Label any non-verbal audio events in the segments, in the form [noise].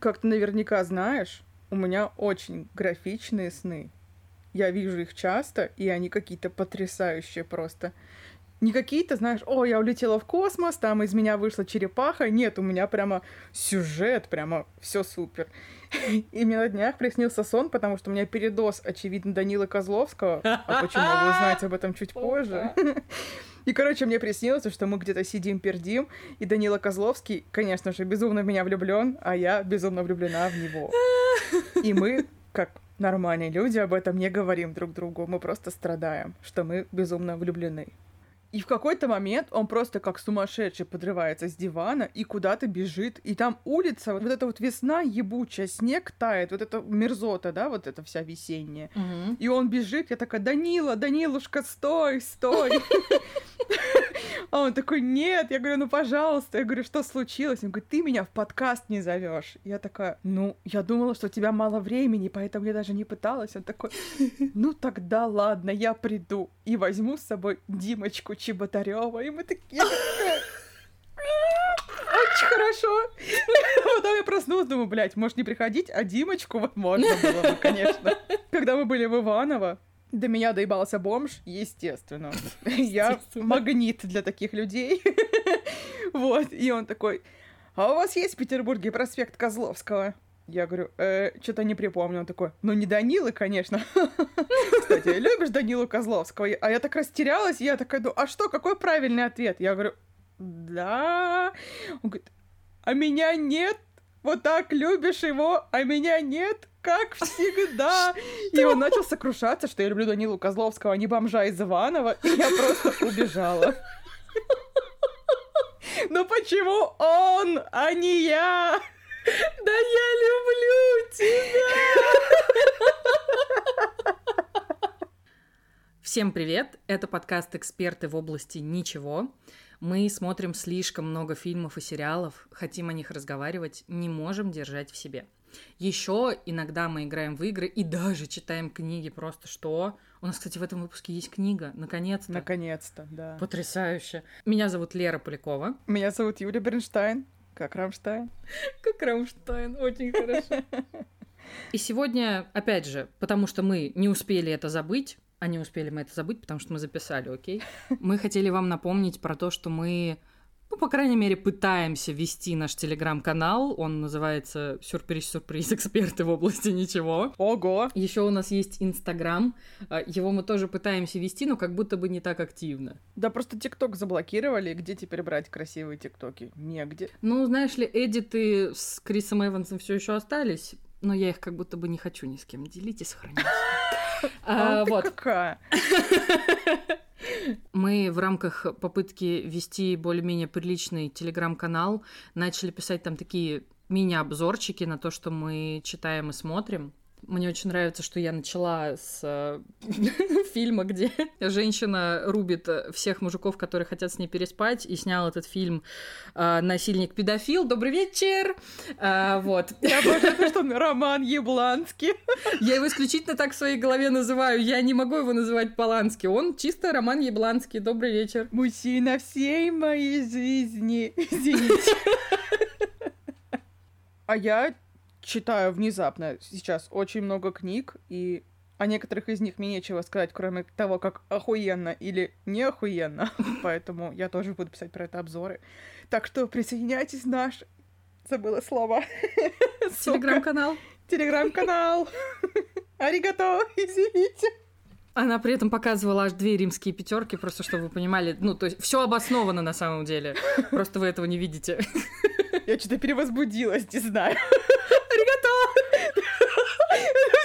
Как ты наверняка знаешь, у меня очень графичные сны. Я вижу их часто, и они какие-то потрясающие просто. Не какие-то, знаешь, о, я улетела в космос, там из меня вышла черепаха. Нет, у меня прямо сюжет, прямо все супер. [laughs] И мне на днях приснился сон, потому что у меня передоз, очевидно, Данила Козловского. А почему вы узнаете об этом чуть позже? [laughs] И, короче, мне приснилось, что мы где-то сидим-пердим, и Данила Козловский, конечно же, безумно в меня влюблен, а я безумно влюблена в него. [laughs] И мы, как нормальные люди, об этом не говорим друг другу. Мы просто страдаем, что мы безумно влюблены. И в какой-то момент он просто как сумасшедший подрывается с дивана и куда-то бежит. И там улица, вот эта вот весна ебучая, снег тает, вот эта мерзота, да, вот эта вся весенняя. Мгм. И он бежит, я такая, Данила, Данилушка, стой, стой. А он такой, нет. Я говорю, ну, пожалуйста. Я говорю, что случилось? Он говорит, ты меня в подкаст не зовешь. Я такая, ну, я думала, что у тебя мало времени, поэтому я даже не пыталась. Он такой, ну, тогда ладно, я приду и возьму с собой Димочку Чеботарева. И мы такие, очень хорошо. [laughs] Потом я проснулась, думаю, блядь, может не приходить, а Димочку вот можно было бы, конечно. [laughs] Когда мы были в Иваново, до меня доебался бомж, естественно. Я магнит для таких людей. [laughs] Вот, и он такой, а у вас есть в Петербурге проспект Козловского? Я говорю, что-то не припомню. Он такой, ну не Данилы, конечно. [laughs] Кстати, любишь Данилу Козловского? А я так растерялась, я такая, ну а что, какой правильный ответ? Я говорю, да. Он говорит, а меня нет? Вот так любишь его, а меня нет? Как всегда. И он начал сокрушаться, что я люблю Данилу Козловского, а не бомжа из Иванова. И я просто убежала. [laughs] Ну почему он, а не я? Да я люблю тебя! Всем привет! Это подкаст «Эксперты в области ничего». Мы смотрим слишком много фильмов и сериалов, хотим о них разговаривать, не можем держать в себе. Еще иногда мы играем в игры и даже читаем книги. Просто что? У нас, кстати, в этом выпуске есть книга. Наконец-то. Наконец-то, да. Потрясающе. Меня зовут Лера Полякова. Меня зовут Юлия Бернштайн, как Рамштайн. Как Рамштайн, очень хорошо. И сегодня, опять же, потому что мы не успели это забыть, а не успели мы это забыть, потому что мы записали, окей? Мы хотели вам напомнить про то, что мы, ну, по крайней мере, пытаемся вести наш телеграм-канал. Он называется «Сюрприз-сюрприз. Эксперты в области ничего». Ого! Еще у нас есть Инстаграм. А, Его мы тоже пытаемся вести, но как будто бы не так активно. Да просто ТикТок заблокировали, где теперь брать красивые ТикТоки? Негде. Ну, знаешь ли, эдиты с Крисом Эвансом все еще остались, но я их как будто бы не хочу ни с кем делить и сохранять. А, А ты Вот. какая? Мы в рамках попытки вести более-менее приличный телеграм-канал начали писать там такие мини-обзорчики на то, что мы читаем и смотрим. Мне очень нравится, что я начала с э, [laughs] фильма, где женщина рубит э, всех мужиков, которые хотят с ней переспать, и снял этот фильм э, «Насильник-педофил». Добрый вечер! Вот. [laughs] Я обожаю то, что Роман Ебланский. Я его исключительно так в своей голове называю. Я не могу его называть Полански. Он чисто Роман Ябланский. Добрый вечер. Мужчина всей моей жизни. Извините. [laughs] А я читаю внезапно сейчас очень много книг, и о некоторых из них мне нечего сказать, кроме того, как охуенно или не охуенно. [laughs] Поэтому я тоже буду писать про это обзоры. Так что присоединяйтесь в наш... Забыла. [laughs] Сука. Телеграм-канал. Телеграм-канал. [laughs] Аригато, извините. Она при этом показывала аж две римские пятерки, просто чтобы вы понимали. Ну, то есть все обосновано на самом деле. Просто вы этого не видите. Я что-то перевозбудилась, не знаю. Аригато!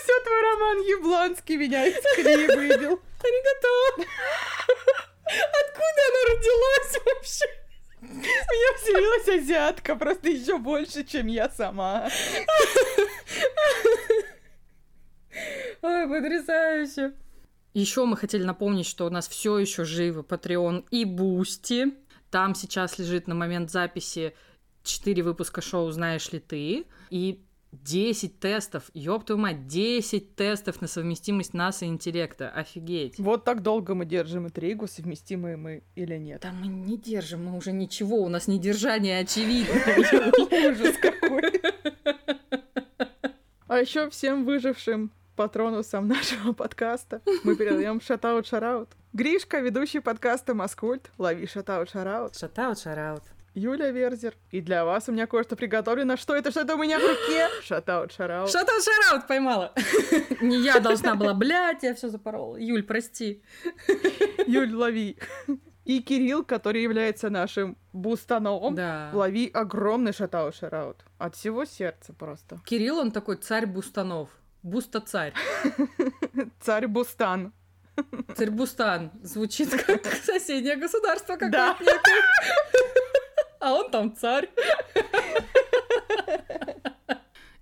Все твой роман Ябланский меня из колеи выбил. Аригато! Откуда она родилась вообще? В меня вселилась азиатка, просто еще больше, чем я сама. Ой, потрясающе. Еще мы хотели напомнить, что у нас все еще живы Patreon и Бусти. Там сейчас лежит на момент записи 4 выпуска шоу «Знаешь ли ты?» и 10 тестов, ёб твою мать, 10 тестов на совместимость нас и интеллекта. Офигеть. Вот так долго мы держим интригу, совместимые мы или нет. Да мы не держим, мы уже ничего, у нас недержание очевидно. [laughs] Ужас какой. А еще всем выжившим патронусом нашего подкаста мы передаем шатаут шараут. Гришка, ведущий подкаста Маскульт, лови шатаут шараут. Юля Верзер. И для вас у меня кое-что приготовлено. Что это? Что это у меня в руке? [gasps] Шатаут шараут. Шатаут шараут поймала. [laughs] Не я должна была, блядь, я все запорола. Юль, прости. [laughs] Юль, лови. И Кирилл, который является нашим бустаном, Да. лови огромный шатаут шараут. От всего сердца просто. Кирилл, он такой царь бустанов. Буста-царь. [laughs] Царь Бустан. Царь-бустан. Звучит как соседнее государство Да. какое-то некое. А он там царь.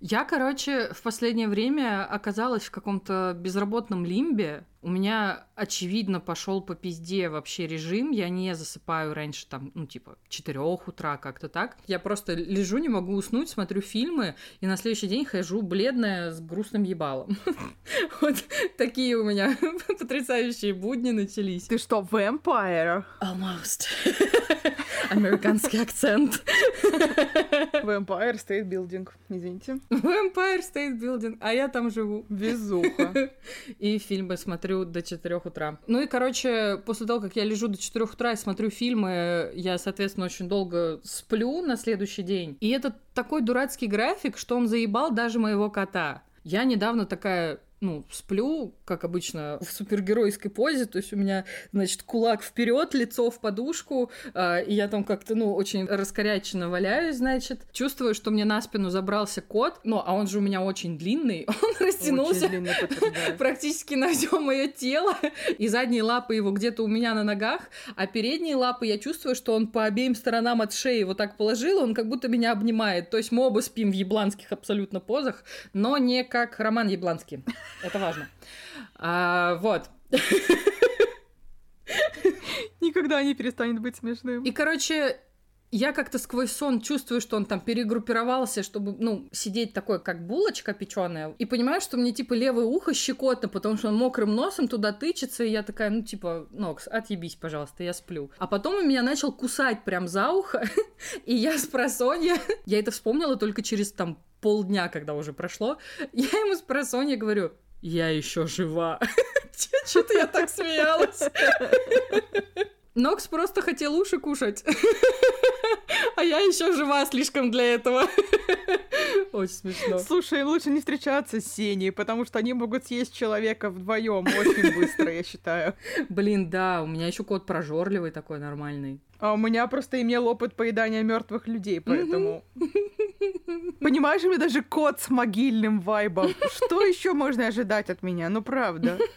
Я, короче, в последнее время оказалась в каком-то безработном лимбе. У меня, очевидно, пошел по пизде вообще режим. Я не засыпаю раньше, там, ну, типа, 4 утра, как-то так. Я просто лежу, не могу уснуть, смотрю фильмы, и на следующий день хожу бледная с грустным ебалом. [laughs] Вот такие у меня [laughs] потрясающие будни начались. Ты что, вампир? Almost. [laughs] Американский акцент. Vampire State Building. Извините. Vampire State Building, а я там живу. Везуха. И фильмы смотрю до 4 утра. Ну и, короче, после того, как я лежу до 4 утра и смотрю фильмы, я, соответственно, очень долго сплю на следующий день. И это такой дурацкий график, что он заебал даже моего кота. Я недавно такая ну, сплю, как обычно, в супергеройской позе, то есть у меня, значит, кулак вперед, лицо в подушку, э, и я там как-то, ну, очень раскоряченно валяюсь, значит, чувствую, что мне на спину забрался кот, ну, а он же у меня очень длинный, [laughs] он растянулся длинный, [laughs] практически на все мое тело, и задние лапы его где-то у меня на ногах, а передние лапы я чувствую, что он по обеим сторонам от шеи вот так положил, он как будто меня обнимает. То есть мы оба спим в ебланских абсолютно позах, но не как Роман Ебланский. Это важно. А, вот. Никогда не перестанет быть смешным. И, короче, я как-то сквозь сон чувствую, что он там перегруппировался, чтобы, ну, сидеть такой, как булочка печеная, и понимаю, что мне, типа, левое ухо щекотно, потому что он мокрым носом туда тычется, и я такая, ну, типа, Нокс, отъебись, пожалуйста, я сплю. А потом он меня начал кусать прям за ухо, [laughs] и я с просонья, я это вспомнила только через, там, полдня, когда уже прошло, я ему с просонья говорю, я еще жива. [laughs] Что-то я так смеялась. [laughs] Нокс просто хотел уши кушать. [laughs] А я еще жива слишком для этого. Очень смешно. Слушай, лучше не встречаться с Сеней, потому что они могут съесть человека вдвоем очень быстро, я считаю. Блин, да, у меня еще кот прожорливый такой нормальный. А у меня просто имел опыт поедания мертвых людей, поэтому... Понимаешь, у меня даже кот с могильным вайбом. Что еще можно ожидать от меня? Ну, правда. [laughs]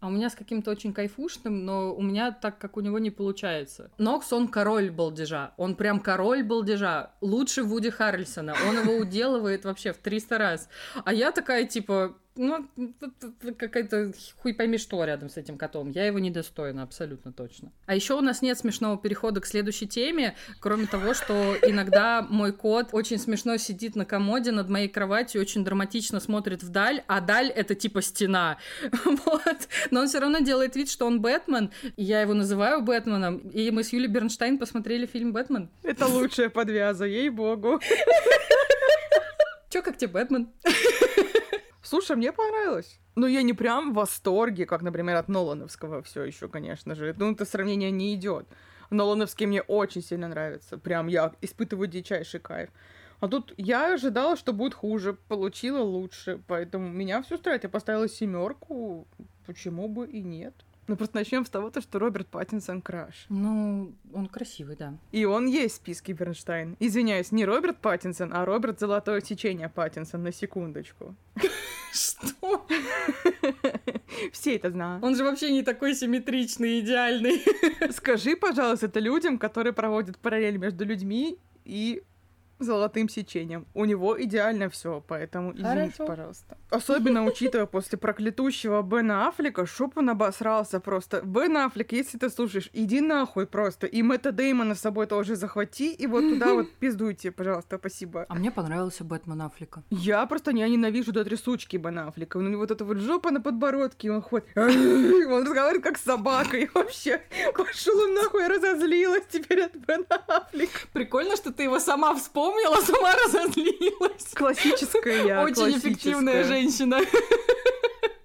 А у меня с каким-то очень кайфушным, но у меня так, как у него не получается. Нокс, он король балдежа. Он прям король балдежа. Лучше Вуди Харрельсона. Он его уделывает вообще в 300 раз. А я такая, типа, ну, какая-то хуй пойми что рядом с этим котом. Я его недостойна, абсолютно точно. А еще у нас нет смешного перехода к следующей теме, кроме того, что иногда мой кот очень смешно сидит на комоде над моей кроватью, очень драматично смотрит вдаль, а даль это типа стена. [laughs] Вот. Но он все равно делает вид, что он Бэтмен, и я его называю Бэтменом. И мы с Юлей Бернштейн посмотрели фильм «Бэтмен». Это лучшая подвяза, ей-богу. Чё, как тебе Бэтмен? [laughs] Слушай, мне понравилось. Ну, я не прям в восторге, как, например, от Нолановского все еще, конечно же. Ну, это сравнение не идет. Нолановский мне очень сильно нравится. Прям я испытываю дичайший кайф. А тут я ожидала, что будет хуже, получила лучше. Поэтому меня все устраивает. Я поставила семерку. Почему бы и нет? Ну, просто начнем с того, то, что Роберт Паттинсон краш. Ну, он красивый, да. И он есть в списке Бернштейн. Извиняюсь, не Роберт Паттинсон, а Роберт Золотое Сечение Паттинсон, на секундочку. Что? Все это знают. Он же вообще не такой симметричный, идеальный. Скажи, пожалуйста, это людям, которые проводят параллель между людьми и золотым сечением. У него идеально все, поэтому извините, Хорошо. пожалуйста. Особенно учитывая после проклятущего Бена Аффлека, чтоб он обосрался просто. Бен Аффлек, если ты слушаешь, иди нахуй просто. И Мэтта Деймона с собой тоже захвати, и вот туда вот [laughs] пиздуйте, пожалуйста, спасибо. А мне понравился Бэтмен Аффлека. Я просто я ненавижу до трясучки Бен Аффлека. У него вот эта вот жопа на подбородке, и он ходит, [laughs] он разговаривает как собака, и вообще пошел он нахуй, я разозлилась теперь от Бен Аффлека. Прикольно, что ты его сама вспомнила вспомнила, сама разозлилась. Классическая я, Очень эффективная женщина.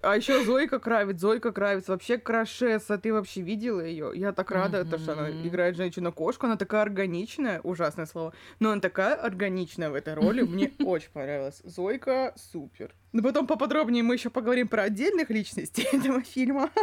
А еще Зойка Кравец, Зойка Кравец, вообще крашеса, ты вообще видела ее? Я так рада, mm-hmm. то, что она играет женщину-кошку, она такая органичная, ужасное слово, но она такая органичная в этой роли, мне [laughs] очень понравилось. Зойка супер. Но потом поподробнее мы еще поговорим про отдельных личностей [laughs] этого фильма. [laughs]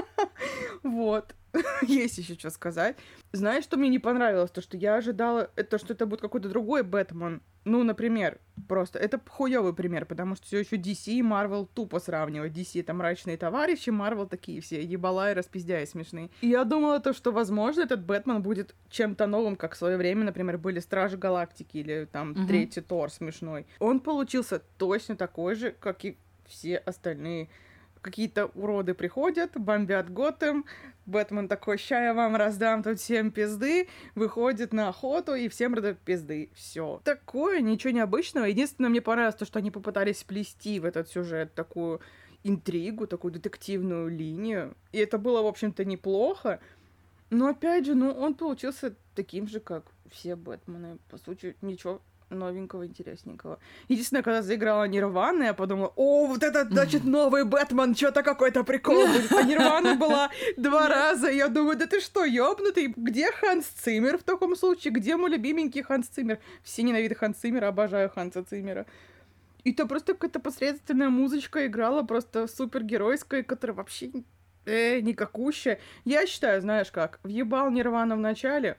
Вот. [laughs] Есть еще что сказать. Знаешь, что мне не понравилось? То, что я ожидала, это что это будет какой-то другой Бэтмен. Ну, например, просто это хуёвый пример, потому что все еще DC и Marvel тупо сравнивать. DC это мрачные товарищи, Marvel такие все ебала и распиздяи смешные. И я думала то, что, возможно, этот Бэтмен будет чем-то новым, как в свое время, например, были Стражи Галактики или там угу. третий Тор смешной. Он получился точно такой же, как и все остальные какие-то уроды приходят, бомбят Готэм, Бэтмен такой, ща я вам раздам тут всем пизды, выходит на охоту и всем раздает пизды. Все. Такое, ничего необычного. Единственное, мне понравилось то, что они попытались плести в этот сюжет такую интригу, такую детективную линию. И это было, в общем-то, неплохо. Но опять же, ну, он получился таким же, как все Бэтмены. По сути, ничего новенького, интересненького. Единственное, когда заиграла Нирвана, я подумала, о, вот это, значит, новый Бэтмен, что-то какой-то прикол будет. А Нирвана [laughs] была два раза, я думаю, да ты что, ёбнутый? Где Ханс Циммер в таком случае? Где мой любименький Ханс Циммер? Все ненавидят Ханс Циммера, обожаю Ханса Циммера. И то просто какая-то посредственная музычка играла, просто супергеройская, которая вообще э, никакущая. Я считаю, знаешь как, въебал Нирвана в начале,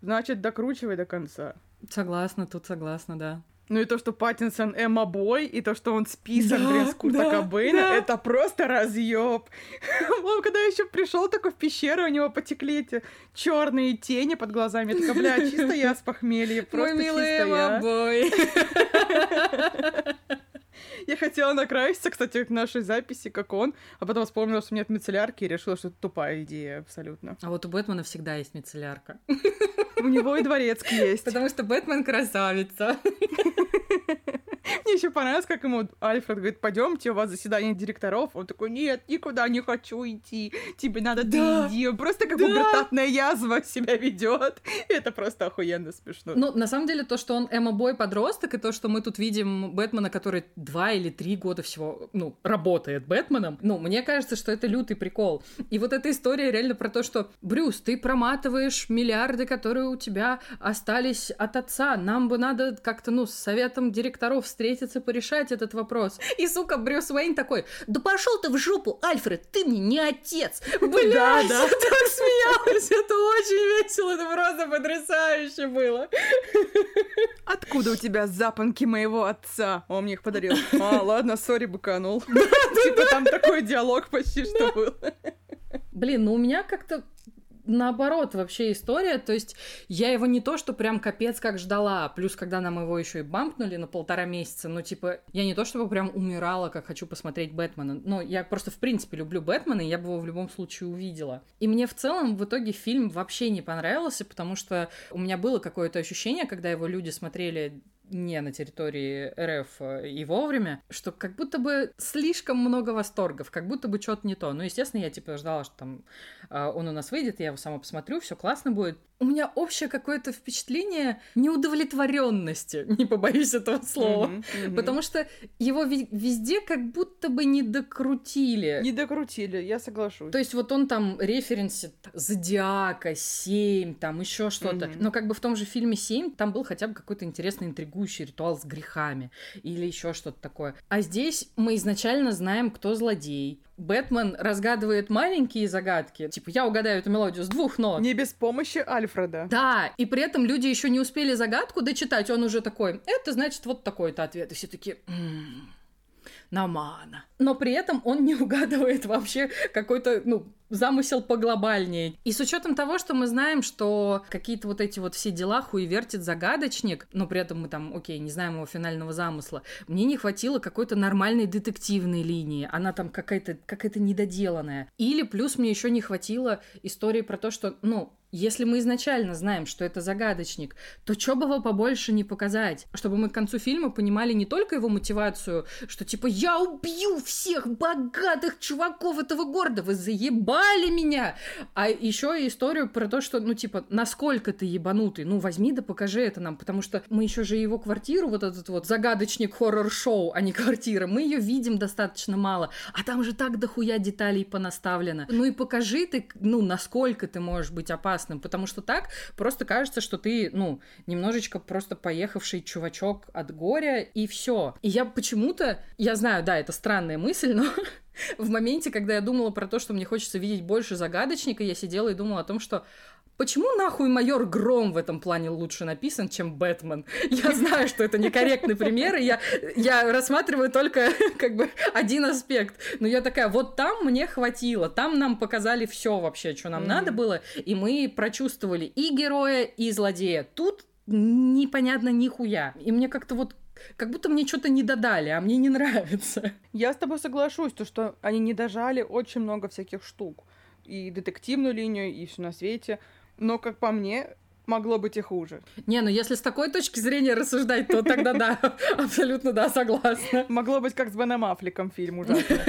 значит, докручивай до конца. Согласна, тут согласна, да. Ну и то, что Паттинсон Эмма Бой, и то, что он списан, да, блин, с Курта да, Кобейна, да. это просто разъеб. [laughs] Он когда еще пришел такой в пещеру, у него потекли эти черные тени под глазами. Я такая, бля, чисто я с похмелья, [laughs] просто Мой милый Эмма Бой. [laughs] Я хотела накраситься, кстати, к нашей записи, как он, а потом вспомнила, что нет мицеллярки и решила, что это тупая идея абсолютно. А вот у Бэтмена всегда есть мицеллярка. У него и дворецкий есть. Потому что Бэтмен красавица. [laughs] Мне еще понравилось, как ему Альфред говорит, пойдемте, у вас заседание директоров. Он такой, нет, никуда не хочу идти, тебе надо да, ты иди. Просто как да. пубертатная язва себя ведет. Это просто охуенно смешно. Ну, на самом деле, то, что он эмо-бой подросток, и то, что мы тут видим Бэтмена, который два или три года всего, ну, работает Бэтменом, ну, мне кажется, что это лютый прикол. И вот эта история реально про то, что, Брюс, ты проматываешь миллиарды, которые у тебя остались от отца. Нам бы надо как-то, ну, с советом директоров встретиться, порешать этот вопрос. [laughs] И, сука, Брюс Уэйн такой, да пошел ты в жопу, Альфред, ты мне не отец. [laughs] Блядь, да, да. я так смеялась, это очень весело, это просто потрясающе было. [laughs] Откуда у тебя запонки моего отца? Он мне их подарил. А, ладно, сори, быканул. Типа там такой диалог почти что был. Блин, ну у меня как-то наоборот вообще история, то есть я его не то, что прям капец как ждала, плюс когда нам его еще и бампнули на полтора месяца, ну типа я не то, чтобы прям умирала, как хочу посмотреть Бэтмена, но я просто в принципе люблю Бэтмена, и я бы его в любом случае увидела. И мне в целом в итоге фильм вообще не понравился, потому что у меня было какое-то ощущение, когда его люди смотрели не на территории РФ э, и вовремя, что как будто бы слишком много восторгов, как будто бы что-то не то. Ну, естественно, я типа ждала, что там э, он у нас выйдет, я его сама посмотрю, все классно будет у меня общее какое-то впечатление неудовлетворенности, [laughs] не побоюсь этого слова, mm-hmm, mm-hmm. потому что его везде как будто бы не докрутили. Не докрутили, я соглашусь. То есть вот он там референсит Зодиака, 7, там еще что-то, mm-hmm. но как бы в том же фильме 7 там был хотя бы какой-то интересный интригующий ритуал с грехами или еще что-то такое. А здесь мы изначально знаем, кто злодей, Бэтмен разгадывает маленькие загадки. Типа, я угадаю эту мелодию с двух нот. Не без помощи Альфреда. Да, и при этом люди еще не успели загадку дочитать, он уже такой, это значит вот такой-то ответ. И все таки Намана. Но при этом он не [laughs] угадывает вообще какой-то, ну, замысел поглобальнее. И с учетом того, что мы знаем, что какие-то вот эти вот все дела хуевертит загадочник, но при этом мы там, окей, не знаем его финального замысла, мне не хватило какой-то нормальной детективной линии. Она там какая-то какая недоделанная. Или плюс мне еще не хватило истории про то, что, ну, Если мы изначально знаем, что это загадочник, то чё бы его побольше не показать? Чтобы мы к концу фильма понимали не только его мотивацию, что типа «Я убью всех богатых чуваков этого города, вы заебали меня!» А еще и историю про то, что, ну типа, насколько ты ебанутый, ну возьми да покажи это нам, потому что мы еще же его квартиру, вот этот вот загадочник хоррор-шоу, а не квартира, мы ее видим достаточно мало, а там же так дохуя деталей понаставлено. Ну и покажи ты, ну, насколько ты можешь быть опасным, потому что так просто кажется, что ты, ну, немножечко просто поехавший чувачок от горя, и все. И я почему-то, я знаю, да, это странная мысль, но [laughs] в моменте, когда я думала про то, что мне хочется видеть больше загадочника, я сидела и думала о том, что Почему нахуй майор Гром в этом плане лучше написан, чем Бэтмен? Я знаю, что это некорректный пример, и я, я рассматриваю только [laughs] как бы один аспект. Но я такая, вот там мне хватило, там нам показали все вообще, что нам mm-hmm. надо было, и мы прочувствовали и героя, и злодея. Тут непонятно нихуя. И мне как-то вот как будто мне что-то не додали, а мне не нравится. Я с тобой соглашусь, то, что они не дожали очень много всяких штук. И детективную линию, и все на свете но, как по мне, могло быть и хуже. Не, ну если с такой точки зрения рассуждать, то тогда да, [laughs] абсолютно да, согласна. Могло быть как с Беном Аффлеком фильм ужасный.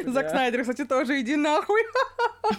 [laughs] Зак Снайдер, кстати, тоже иди нахуй.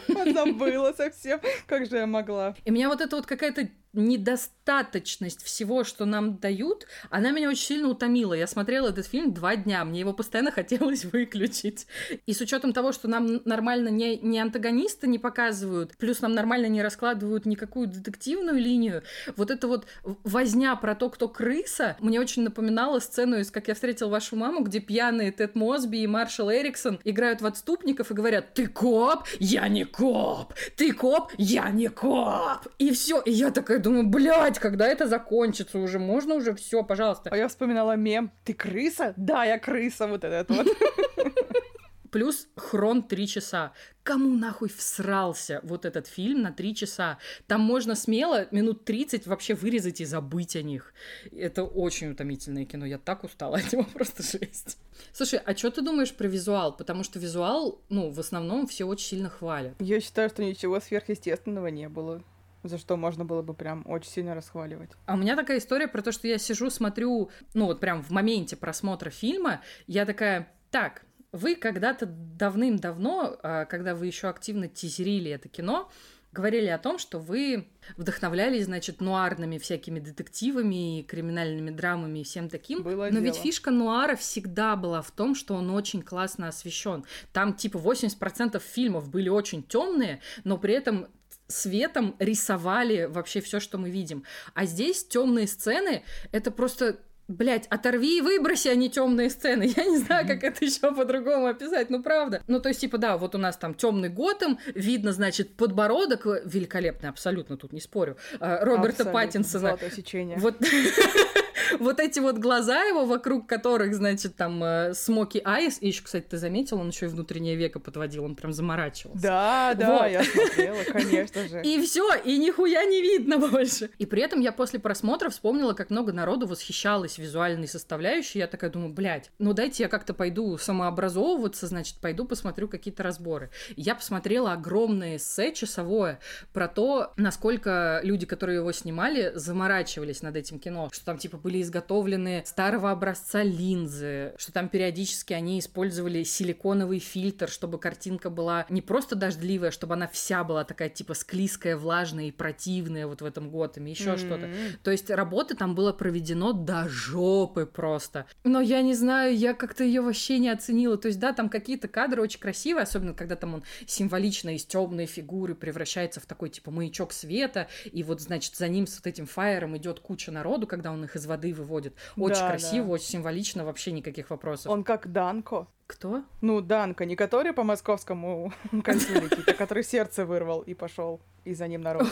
[laughs] Забыла совсем, как же я могла. И меня вот это вот какая-то недостаточность всего, что нам дают, она меня очень сильно утомила. Я смотрела этот фильм два дня, мне его постоянно [laughs] хотелось выключить. И с учетом того, что нам нормально не, не антагониста не показывают, плюс нам нормально не раскладывают никакую детективную линию, вот эта вот возня про то, кто крыса, мне очень напоминала сцену из «Как я встретил вашу маму», где пьяные Тед Мосби и Маршал Эриксон играют в отступников и говорят «Ты коп? Я не коп! Ты коп? Я не коп!» И все. И я такая думаю, блядь, когда это закончится уже? Можно уже все, пожалуйста. А я вспоминала мем. Ты крыса? Да, я крыса. Вот этот вот. [laughs] Плюс хрон три часа. Кому нахуй всрался вот этот фильм на три часа? Там можно смело минут 30 вообще вырезать и забыть о них. Это очень утомительное кино. Я так устала от него, [laughs] просто жесть. Слушай, а что ты думаешь про визуал? Потому что визуал, ну, в основном все очень сильно хвалят. Я считаю, что ничего сверхъестественного не было за что можно было бы прям очень сильно расхваливать. А у меня такая история про то, что я сижу, смотрю, ну вот прям в моменте просмотра фильма, я такая, так, вы когда-то давным-давно, а, когда вы еще активно тизерили это кино, говорили о том, что вы вдохновлялись, значит, нуарными всякими детективами, криминальными драмами и всем таким. Было Но дело. ведь фишка нуара всегда была в том, что он очень классно освещен. Там типа 80% фильмов были очень темные, но при этом светом рисовали вообще все, что мы видим. А здесь темные сцены это просто Блять, оторви и выброси, а не темные сцены. Я не знаю, как это еще по-другому описать, ну правда. Ну, то есть, типа, да, вот у нас там темный Готэм, видно, значит, подбородок великолепный, абсолютно тут не спорю. А, Роберта абсолютно. Паттинсона. Золотое сечение. Вот [laughs] вот эти вот глаза его, вокруг которых, значит, там смоки айс, и еще, кстати, ты заметил, он еще и внутреннее веко подводил, он прям заморачивался. Да, да, вот. я смотрела, конечно же. [laughs] И все, и нихуя не видно больше. И при этом я после просмотра вспомнила, как много народу восхищалось визуальной составляющей. Я такая думаю, блядь, ну дайте я как-то пойду самообразовываться, значит, пойду посмотрю какие-то разборы. Я посмотрела огромное эссе часовое про то, насколько люди, которые его снимали, заморачивались над этим кино, что там типа были изготовлены старого образца линзы, что там периодически они использовали силиконовый фильтр, чтобы картинка была не просто дождливая, чтобы она вся была такая типа склизкая, влажная и противная вот в этом Готэме, еще mm-hmm. что-то. То есть работы там было проведено до жопы просто. Но я не знаю, я как-то ее вообще не оценила. То есть, да, там какие-то кадры очень красивые, особенно когда там он символично из темной фигуры превращается в такой типа маячок света, и вот, значит, за ним с вот этим фаером идет куча народу, когда он их из воды выводит. Очень да, красиво, да. очень символично, вообще никаких вопросов. Он как Данко. Кто? Ну, Данко, не который по московскому [laughs] летит, а который сердце вырвал и пошел, и за ним народ.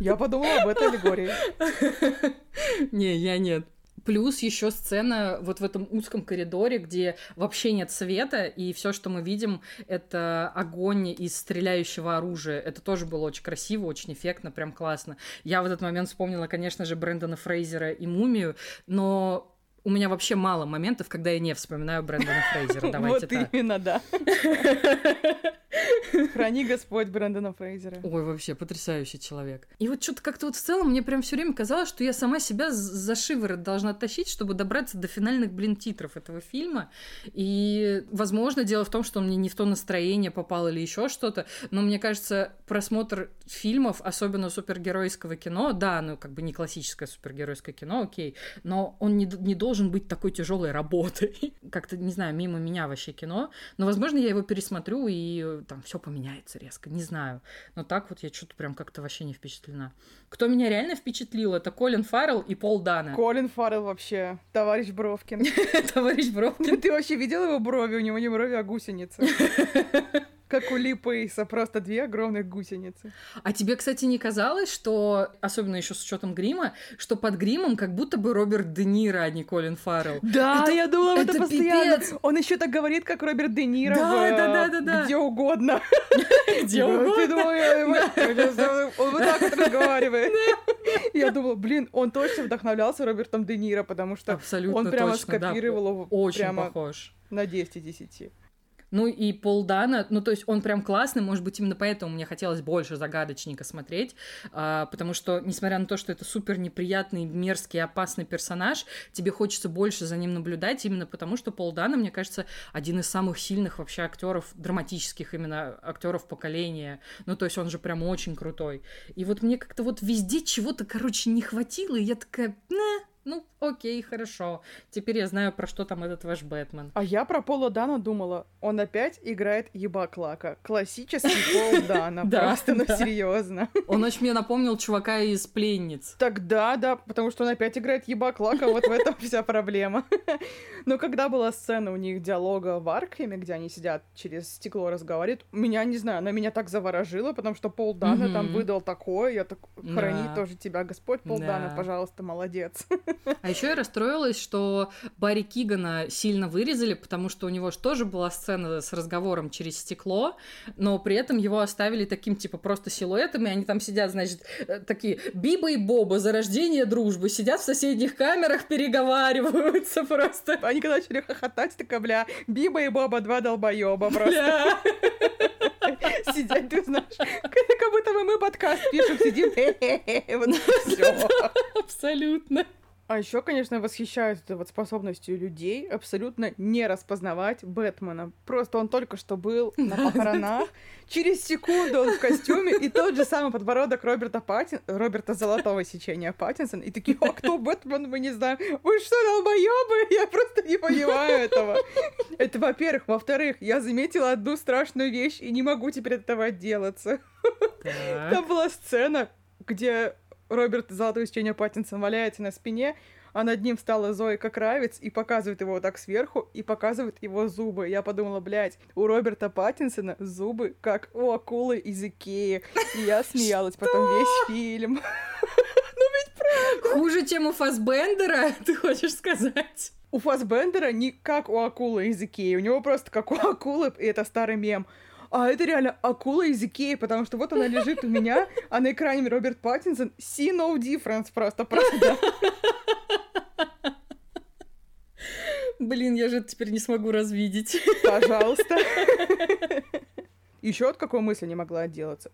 Я подумала об этой аллегории. [laughs] Не, я нет. Плюс еще сцена вот в этом узком коридоре, где вообще нет света, и все, что мы видим, это огонь из стреляющего оружия. Это тоже было очень красиво, очень эффектно, прям классно. Я в этот момент вспомнила, конечно же, Брэндона Фрейзера и Мумию, но у меня вообще мало моментов, когда я не вспоминаю Брэндона [laughs] Фрейзера. Давайте Вот именно, да. [laughs] Храни Господь Брэндона Фрейзера. Ой, вообще потрясающий человек. И вот что-то как-то вот в целом мне прям все время казалось, что я сама себя за шиворот должна тащить, чтобы добраться до финальных, блин, титров этого фильма. И, возможно, дело в том, что мне не в то настроение попал или еще что-то, но мне кажется, просмотр фильмов, особенно супергеройского кино, да, ну как бы не классическое супергеройское кино, окей, но он не, не должен быть такой тяжелой работой. [laughs] Как-то, не знаю, мимо меня вообще кино. Но, возможно, я его пересмотрю, и э, там все поменяется резко. Не знаю. Но так вот я что-то прям как-то вообще не впечатлена. Кто меня реально впечатлил, это Колин Фаррелл и Пол Дана. Колин Фаррелл вообще, товарищ Бровкин. [laughs] Товарищ Бровкин. Ты вообще видел его брови? У него не брови, а гусеницы. [laughs] Как у Ли Пейса, просто две огромных гусеницы. А тебе, кстати, не казалось, что, особенно еще с учетом грима, что под гримом как будто бы Роберт Де Ниро, а не Колин Фаррелл? Да, Это- я думала это этом постоянно. пипец. Он еще так говорит, как Роберт Де Ниро Да, в, э, да, да, да, да. где угодно. [laughs] Где угодно. Он вот так вот разговаривает. [laughs] Я думала, блин, он точно вдохновлялся Робертом Де Ниро, потому что он прямо скопировал его Очень похож. на 10 из 10. Ну и Пол Дана, ну то есть он прям классный, может быть, именно поэтому мне хотелось больше загадочника смотреть, а, потому что, несмотря на то, что это супер неприятный, мерзкий, опасный персонаж, тебе хочется больше за ним наблюдать, именно потому что Пол Дана, мне кажется, один из самых сильных вообще актеров, драматических именно актеров поколения. Ну то есть он же прям очень крутой. И вот мне как-то вот везде чего-то, короче, не хватило, и я такая, «На, ну окей, хорошо, теперь я знаю, про что там этот ваш Бэтмен. А я про Пола Дана думала, он опять играет ебак Лака. Классический [laughs] Пол Дана, Да, просто, ну серьезно. Он очень мне напомнил чувака из «Пленниц». Тогда, да, потому что он опять играет ебак Лака, вот в этом вся проблема. [laughs] Но когда была сцена у них диалога в Аркхеме, где они сидят через стекло разговаривают, меня, не знаю, она меня так заворожило, потому что Пол Дана там выдал такое, я так, храни тоже тебя, Господь Пол Да. Дана, пожалуйста, молодец. [laughs] А еще я расстроилась, что Барри Кигана сильно вырезали, потому что у него же тоже была сцена с разговором через стекло, но при этом его оставили таким, типа, просто силуэтом, и они там сидят, значит, э, такие Биба и Боба, зарождение дружбы, сидят в соседних камерах, [laughs] переговариваются просто. Они когда начали хохотать, такая, бля, Биба и Боба, два долбоеба просто. [laughs] Сидят, ты знаешь, как будто бы мы подкаст пишем, сидим. [laughs] Абсолютно. А еще, конечно, восхищаюсь этой вот способностью людей абсолютно не распознавать Бэтмена. Просто он только что был [laughs] на похоронах, через секунду он в костюме, и тот же самый подбородок Роберта Паттин... Роберта Золотого Сечения Паттинсона, и такие, а кто Бэтмен, мы не знаем. Вы что, долбоёбы? [laughs] Я просто не понимаю этого. Это, во-первых. Во-вторых, я заметила одну страшную вещь, и не могу теперь от этого отделаться. Там была сцена, где Роберт Золотое Сечение Паттинсон валяется на спине, а над ним встала Зои как Кравец и показывает его вот так сверху и показывает его зубы. Я подумала, блядь, у Роберта Паттинсона зубы как у акулы из Икеи. И я смеялась потом весь фильм. [laughs] Хуже, чем у Фасбендера, ты хочешь сказать? У Фасбендера не как у акулы из Икеи, у него просто как у акулы, и это старый мем. А это реально акула из Икеи, потому что вот она лежит у меня, а на экране Роберт Паттинсон see no difference просто, правда. Блин, я же это теперь не смогу развидеть. Пожалуйста. Еще от какой мысли не могла отделаться.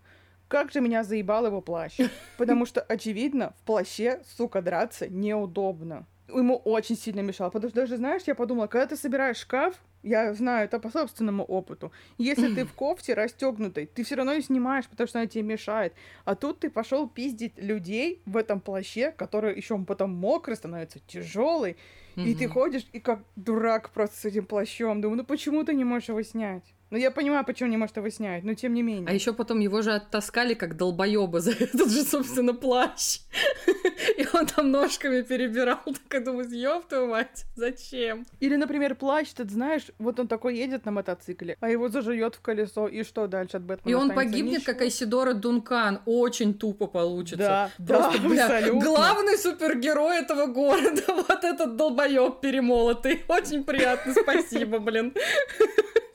Как же меня заебал его плащ. Потому что, очевидно, в плаще, сука, драться неудобно. Ему очень сильно мешало. Потому что даже, знаешь, я подумала, когда ты собираешь шкаф, я знаю это по собственному опыту. Если ты в кофте расстегнутой, ты все равно ее снимаешь, потому что она тебе мешает. А тут ты пошел пиздить людей в этом плаще, который еще потом мокрый становится, тяжелый. И ты ходишь и как дурак просто с этим плащом. Думаю, ну почему ты не можешь его снять? Ну я понимаю, почему не может его снять, но тем не менее. А еще потом его же оттаскали как долбоеба за [laughs] этот же, собственно, плащ. [laughs] И он там ножками перебирал. Так я думаю, ёб твою мать, зачем? Или, например, плащ, ты знаешь, вот он такой едет на мотоцикле, а его зажует в колесо, и что дальше от Бэтмена И он погибнет, Ничего. как Айсидора Дункан. Очень тупо получится. Да, Просто, да, бля, абсолютно. главный супергерой этого города, [laughs] вот этот долбоеб перемолотый. Очень приятно, спасибо, блин.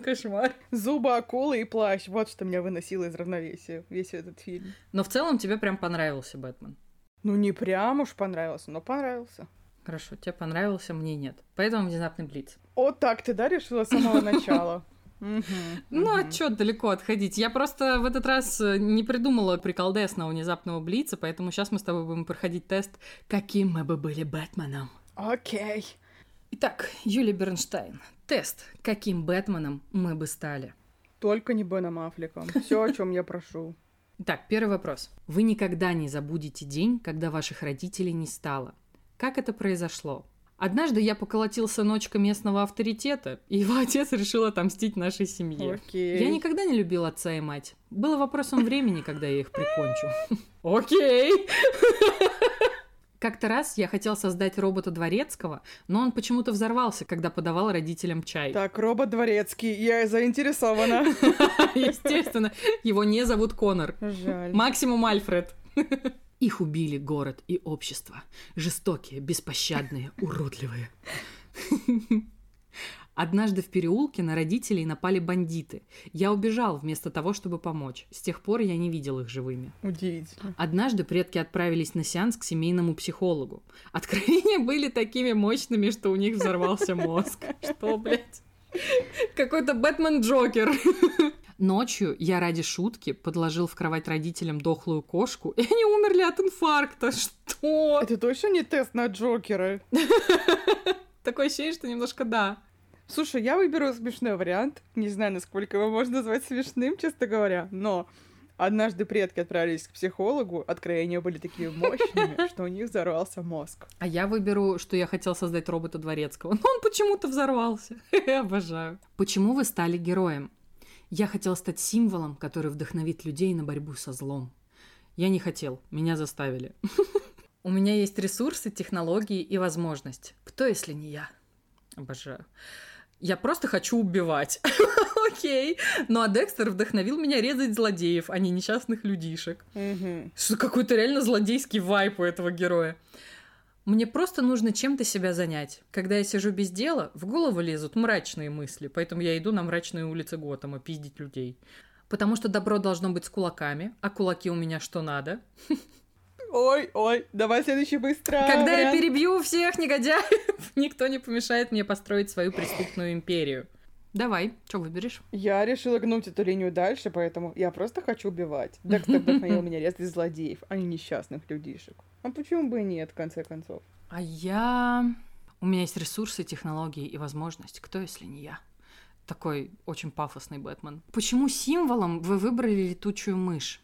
Кошмар. Зубы акулы и плащ, вот что меня выносило из равновесия весь этот фильм. Но в целом тебе прям понравился Бэтмен. Ну не прям уж понравился, но понравился. Хорошо, тебе понравился, мне нет. Поэтому внезапный блиц. Вот так ты, да, решила с самого [laughs] начала? Ну, а чё далеко отходить? Я просто в этот раз э, не придумала приколдесного внезапного блица, поэтому сейчас мы с тобой будем проходить тест, каким мы бы были Бэтменом. Окей. Итак, Юлия Бернштейн. Тест, каким Бэтменом мы бы стали. Только не Беном Аффлеком. Все, о чем я прошу. Итак, первый вопрос. Вы никогда не забудете день, когда ваших родителей не стало. Как это произошло? Однажды я поколотил сыночка местного авторитета, и его отец решил отомстить нашей семье. Окей. Я никогда не любил отца и мать. Было вопросом времени, когда я их прикончу. [laughs] Окей. Как-то раз я хотел создать робота дворецкого, но он почему-то взорвался, когда подавал родителям чай. Так, робот дворецкий, я заинтересована. [laughs] Естественно, его не зовут Конор. Жаль. Максимум Альфред. Их убили город и общество. Жестокие, беспощадные, уродливые. Однажды в переулке на родителей напали бандиты. Я убежал вместо того, чтобы помочь. С тех пор я не видел их живыми. Удивительно. Однажды предки отправились на сеанс к семейному психологу. Откровения были такими мощными, что у них взорвался мозг. [laughs] Что, блядь? Какой-то Бэтмен-Джокер. Ночью я ради шутки подложил в кровать родителям дохлую кошку, и они умерли от инфаркта. Что? Это точно не тест на Джокера? [laughs] Такое ощущение, что немножко да. Слушай, я выберу смешной вариант. Не знаю, насколько его можно назвать смешным, честно говоря, но однажды предки отправились к психологу, откровения были такие мощными, [laughs] что у них взорвался мозг. А я выберу, что я хотел создать робота дворецкого, но он почему-то взорвался. [laughs] Обожаю. Почему вы стали героем? Я хотел стать символом, который вдохновит людей на борьбу со злом. Я не хотел, меня заставили. [laughs] У меня есть ресурсы, технологии и возможность. Кто, если не я? Обожаю. Я просто хочу убивать. [laughs] Окей. Ну а Декстер вдохновил меня резать злодеев, а не несчастных людишек. Что какой-то реально злодейский вайп у этого героя. Мне просто нужно чем-то себя занять. Когда я сижу без дела, в голову лезут мрачные мысли, поэтому я иду на мрачные улицы Готэма пиздить людей. Потому что добро должно быть с кулаками, а кулаки у меня что надо. [laughs] Ой, ой, давай следующий быстро. Когда я вариант. перебью всех негодяев, [laughs] никто не помешает мне построить свою преступную империю. Давай, что выберешь? Я решила гнуть эту линию дальше, поэтому я просто хочу убивать. Декстер [laughs] вдохновил меня резать злодеев, а не несчастных людишек. А почему бы и нет, в конце концов? А я... У меня есть ресурсы, технологии и возможность. Кто, если не я? Такой очень пафосный Бэтмен. Почему символом вы выбрали летучую мышь?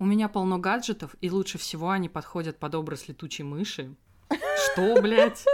У меня полно гаджетов, и лучше всего они подходят под образ летучей мыши. Что, блядь?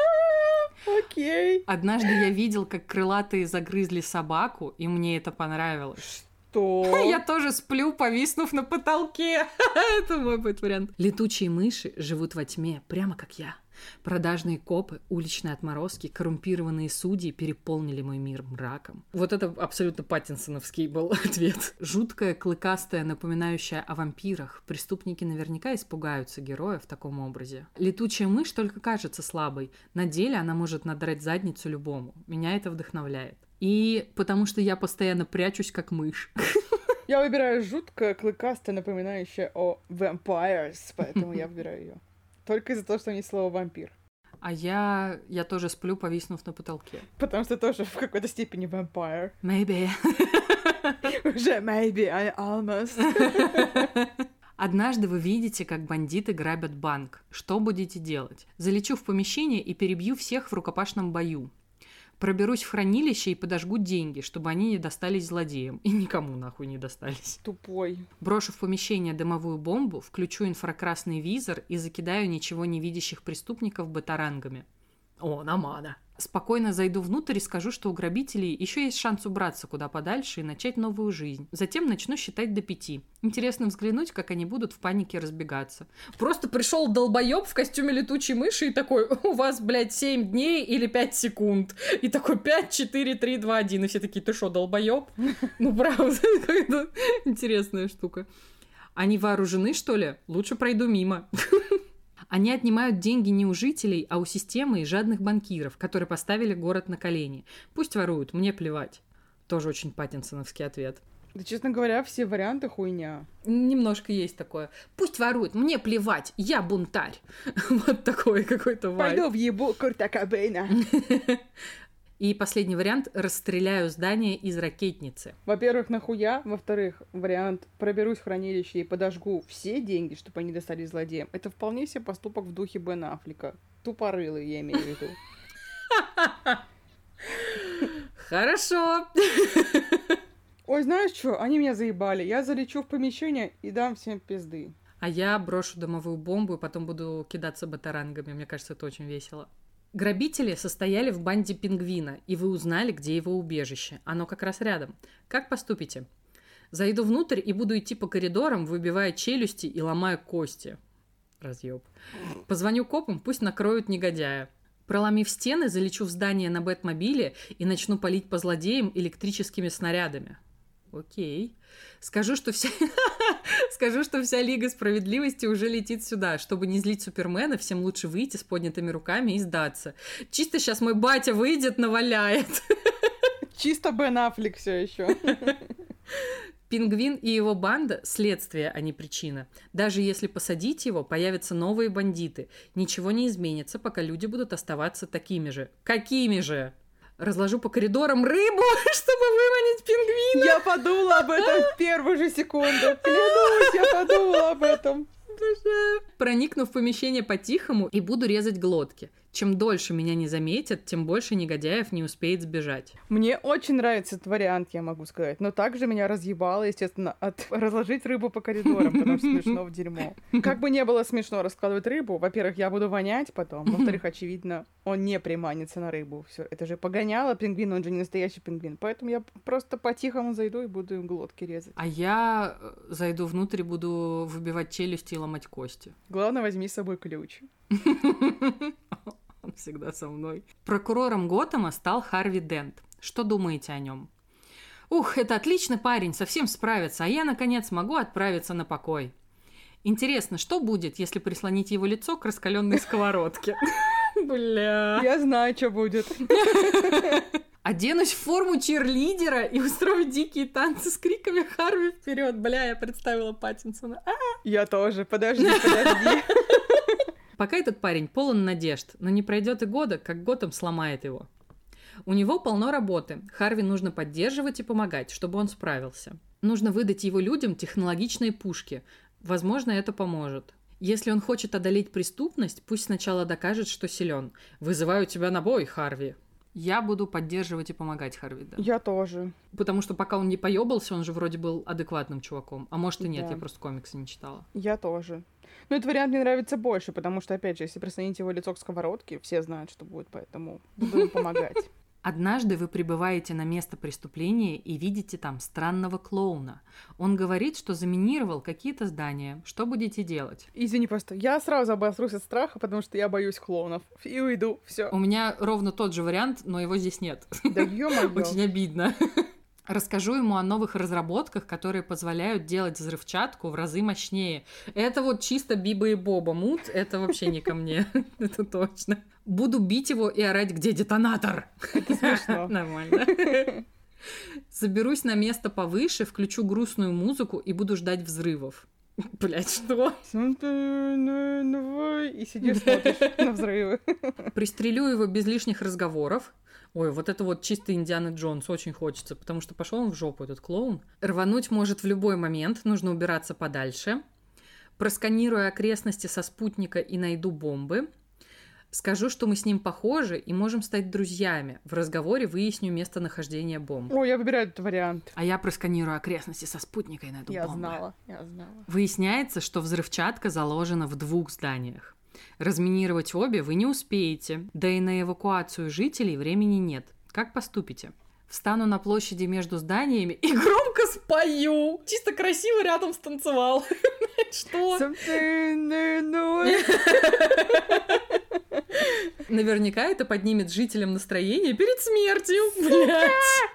[laughs] Окей. Однажды я видел, как крылатые загрызли собаку, и мне это понравилось. То... [laughs] Я тоже сплю, повиснув на потолке. [laughs] Это мой будет вариант. Летучие мыши живут во тьме, прямо как я. Продажные копы, уличные отморозки, коррумпированные судьи переполнили мой мир мраком. Вот это абсолютно паттинсоновский был [laughs] ответ. Жуткая, клыкастая, напоминающая о вампирах. Преступники наверняка испугаются героя в таком образе. Летучая мышь только кажется слабой. На деле она может надрать задницу любому. Меня это вдохновляет. И потому что я постоянно прячусь, как мышь. Я выбираю жуткое, клыкастое, напоминающее о vampires, поэтому я выбираю ее. Только из-за того, что не слово вампир. А я, я тоже сплю, повиснув на потолке. Потому что тоже в какой-то степени vampire. Maybe. Уже maybe, I almost. [laughs] Однажды вы видите, как бандиты грабят банк. Что будете делать? Залечу в помещение и перебью всех в рукопашном бою. Проберусь в хранилище и подожгу деньги, чтобы они не достались злодеям. И никому нахуй не достались. Тупой. Брошу в помещение дымовую бомбу, включу инфракрасный визор и закидаю ничего не видящих преступников батарангами. О, намада. Спокойно зайду внутрь и скажу, что у грабителей еще есть шанс убраться куда подальше и начать новую жизнь. Затем начну считать до пяти. Интересно взглянуть, как они будут в панике разбегаться. Просто пришел долбоеб в костюме летучей мыши и такой, у вас, блядь, 7 дней или 5 секунд. И такой 5, 4, 3, 2, 1. И все такие, ты что, долбоеб? Ну, правда, [laughs] интересная штука. Они вооружены, что ли? Лучше пройду мимо. Они отнимают деньги не у жителей, а у системы и жадных банкиров, которые поставили город на колени. Пусть воруют, мне плевать. Тоже очень паттинсоновский ответ. Да, честно говоря, все варианты хуйня. Немножко есть такое. Пусть воруют, мне плевать, я бунтарь. [laughs] Вот такой какой-то вайб. Пойду в ебу Курта Кобейна. [laughs] И последний вариант — расстреляю здание из ракетницы. Во-первых, нахуя? Во-вторых, вариант проберусь в хранилище и подожгу все деньги, чтобы они достались злодеям. Это вполне себе поступок в духе Бен Аффлека. Тупорылый, я имею в виду. Хорошо. Ой, знаешь что, они меня заебали. Я залечу в помещение и дам всем пизды. А я брошу домовую бомбу и потом буду кидаться батарангами. Мне кажется, это очень весело. Грабители состояли в банде пингвина, и вы узнали, где его убежище. Оно как раз рядом. Как поступите? Зайду внутрь и буду идти по коридорам, выбивая челюсти и ломая кости. Разъеб. Позвоню копам, пусть накроют негодяя. Проломив стены, залечу в здание на Бэтмобиле и начну палить по злодеям электрическими снарядами. Окей. Скажу, что вся... [laughs] Скажу, что вся Лига Справедливости уже летит сюда. Чтобы не злить Супермена, всем лучше выйти с поднятыми руками и сдаться. Чисто сейчас мой батя выйдет, наваляет. [laughs] Чисто Бен Аффлек все еще. [laughs] Пингвин и его банда – следствие, а не причина. Даже если посадить его, появятся новые бандиты. Ничего не изменится, пока люди будут оставаться такими же. Какими же? Разложу по коридорам рыбу, [laughs] чтобы выманить пингвина. Я подумала об этом в первую же секунду. Клянусь, я подумала об этом. Проникну в помещение по-тихому и буду резать глотки. Чем дольше меня не заметят, тем больше негодяев не успеет сбежать. Мне очень нравится этот вариант, я могу сказать. Но также меня разъебало, естественно, от [laughs] разложить рыбу по коридорам, потому что смешно в дерьмо. Как бы не было смешно раскладывать рыбу, во-первых, я буду вонять потом, во-вторых, очевидно, он не приманится на рыбу. Все, это же погоняло пингвин, он же не настоящий пингвин. Поэтому я просто по-тихому зайду и буду им глотки резать. А я э, зайду внутрь и буду выбивать челюсти и ломать кости. Главное, возьми с собой ключ. [laughs] Он всегда со мной. Прокурором Готэма стал Харви Дент. Что думаете о нем? Ух, это отличный парень, совсем справится, а я, наконец, могу отправиться на покой. Интересно, что будет, если прислонить его лицо к раскаленной сковородке? [laughs] Бля. Я знаю, что будет. [laughs] Оденусь в форму черлидера и устрою дикие танцы с криками Харви вперед. Бля, я представила Паттинсона. А! Я тоже. Подожди, подожди. [laughs] Пока этот парень полон надежд, но не пройдет и года, как Готэм сломает его. У него полно работы. Харви нужно поддерживать и помогать, чтобы он справился. Нужно выдать его людям технологичные пушки. Возможно, это поможет. Если он хочет одолеть преступность, пусть сначала докажет, что силен. Вызываю тебя на бой, Харви. Я буду поддерживать и помогать Харви, да. Я тоже. Потому что пока он не поебался, он же вроде был адекватным чуваком. А может и нет, Да. я просто комиксы не читала. Я тоже. Но этот вариант мне нравится больше, потому что, опять же, если прислонить его лицо к сковородке, все знают, что будет, поэтому буду помогать. Однажды вы прибываете на место преступления и видите там странного клоуна. Он говорит, что заминировал какие-то здания. Что будете делать? Извини, просто я сразу обосрусь от страха, потому что я боюсь клоунов. И уйду, все. У меня ровно тот же вариант, но его здесь нет. Да ё-моё. [laughs] Очень обидно. Расскажу ему о новых разработках, которые позволяют делать взрывчатку в разы мощнее. Это вот чисто Биба и Боба мут, это вообще не ко мне, [laughs] это точно. Буду бить его и орать, где детонатор? Это смешно. [laughs] Нормально. Заберусь на место повыше, включу грустную музыку и буду ждать взрывов. [laughs] Блять, что? И сидишь, смотришь на взрывы. Пристрелю его без лишних разговоров. Ой, вот это вот чисто Индиана Джонс очень хочется, потому что пошел он в жопу, этот клоун. Рвануть может в любой момент, нужно убираться подальше. Просканирую окрестности со спутника и найду бомбы. Скажу, что мы с ним похожи и можем стать друзьями. В разговоре выясню местонахождение бомб. О, я выбираю этот вариант. А я просканирую окрестности со спутника и найду Я бомбы. знала, я знала. Выясняется, что взрывчатка заложена в двух зданиях. Разминировать обе вы не успеете, да и на эвакуацию жителей времени нет. Как поступите? Встану на площади между зданиями и громко спою. Чисто красиво рядом станцевал. [laughs] Что? Наверняка это поднимет жителям настроение перед смертью.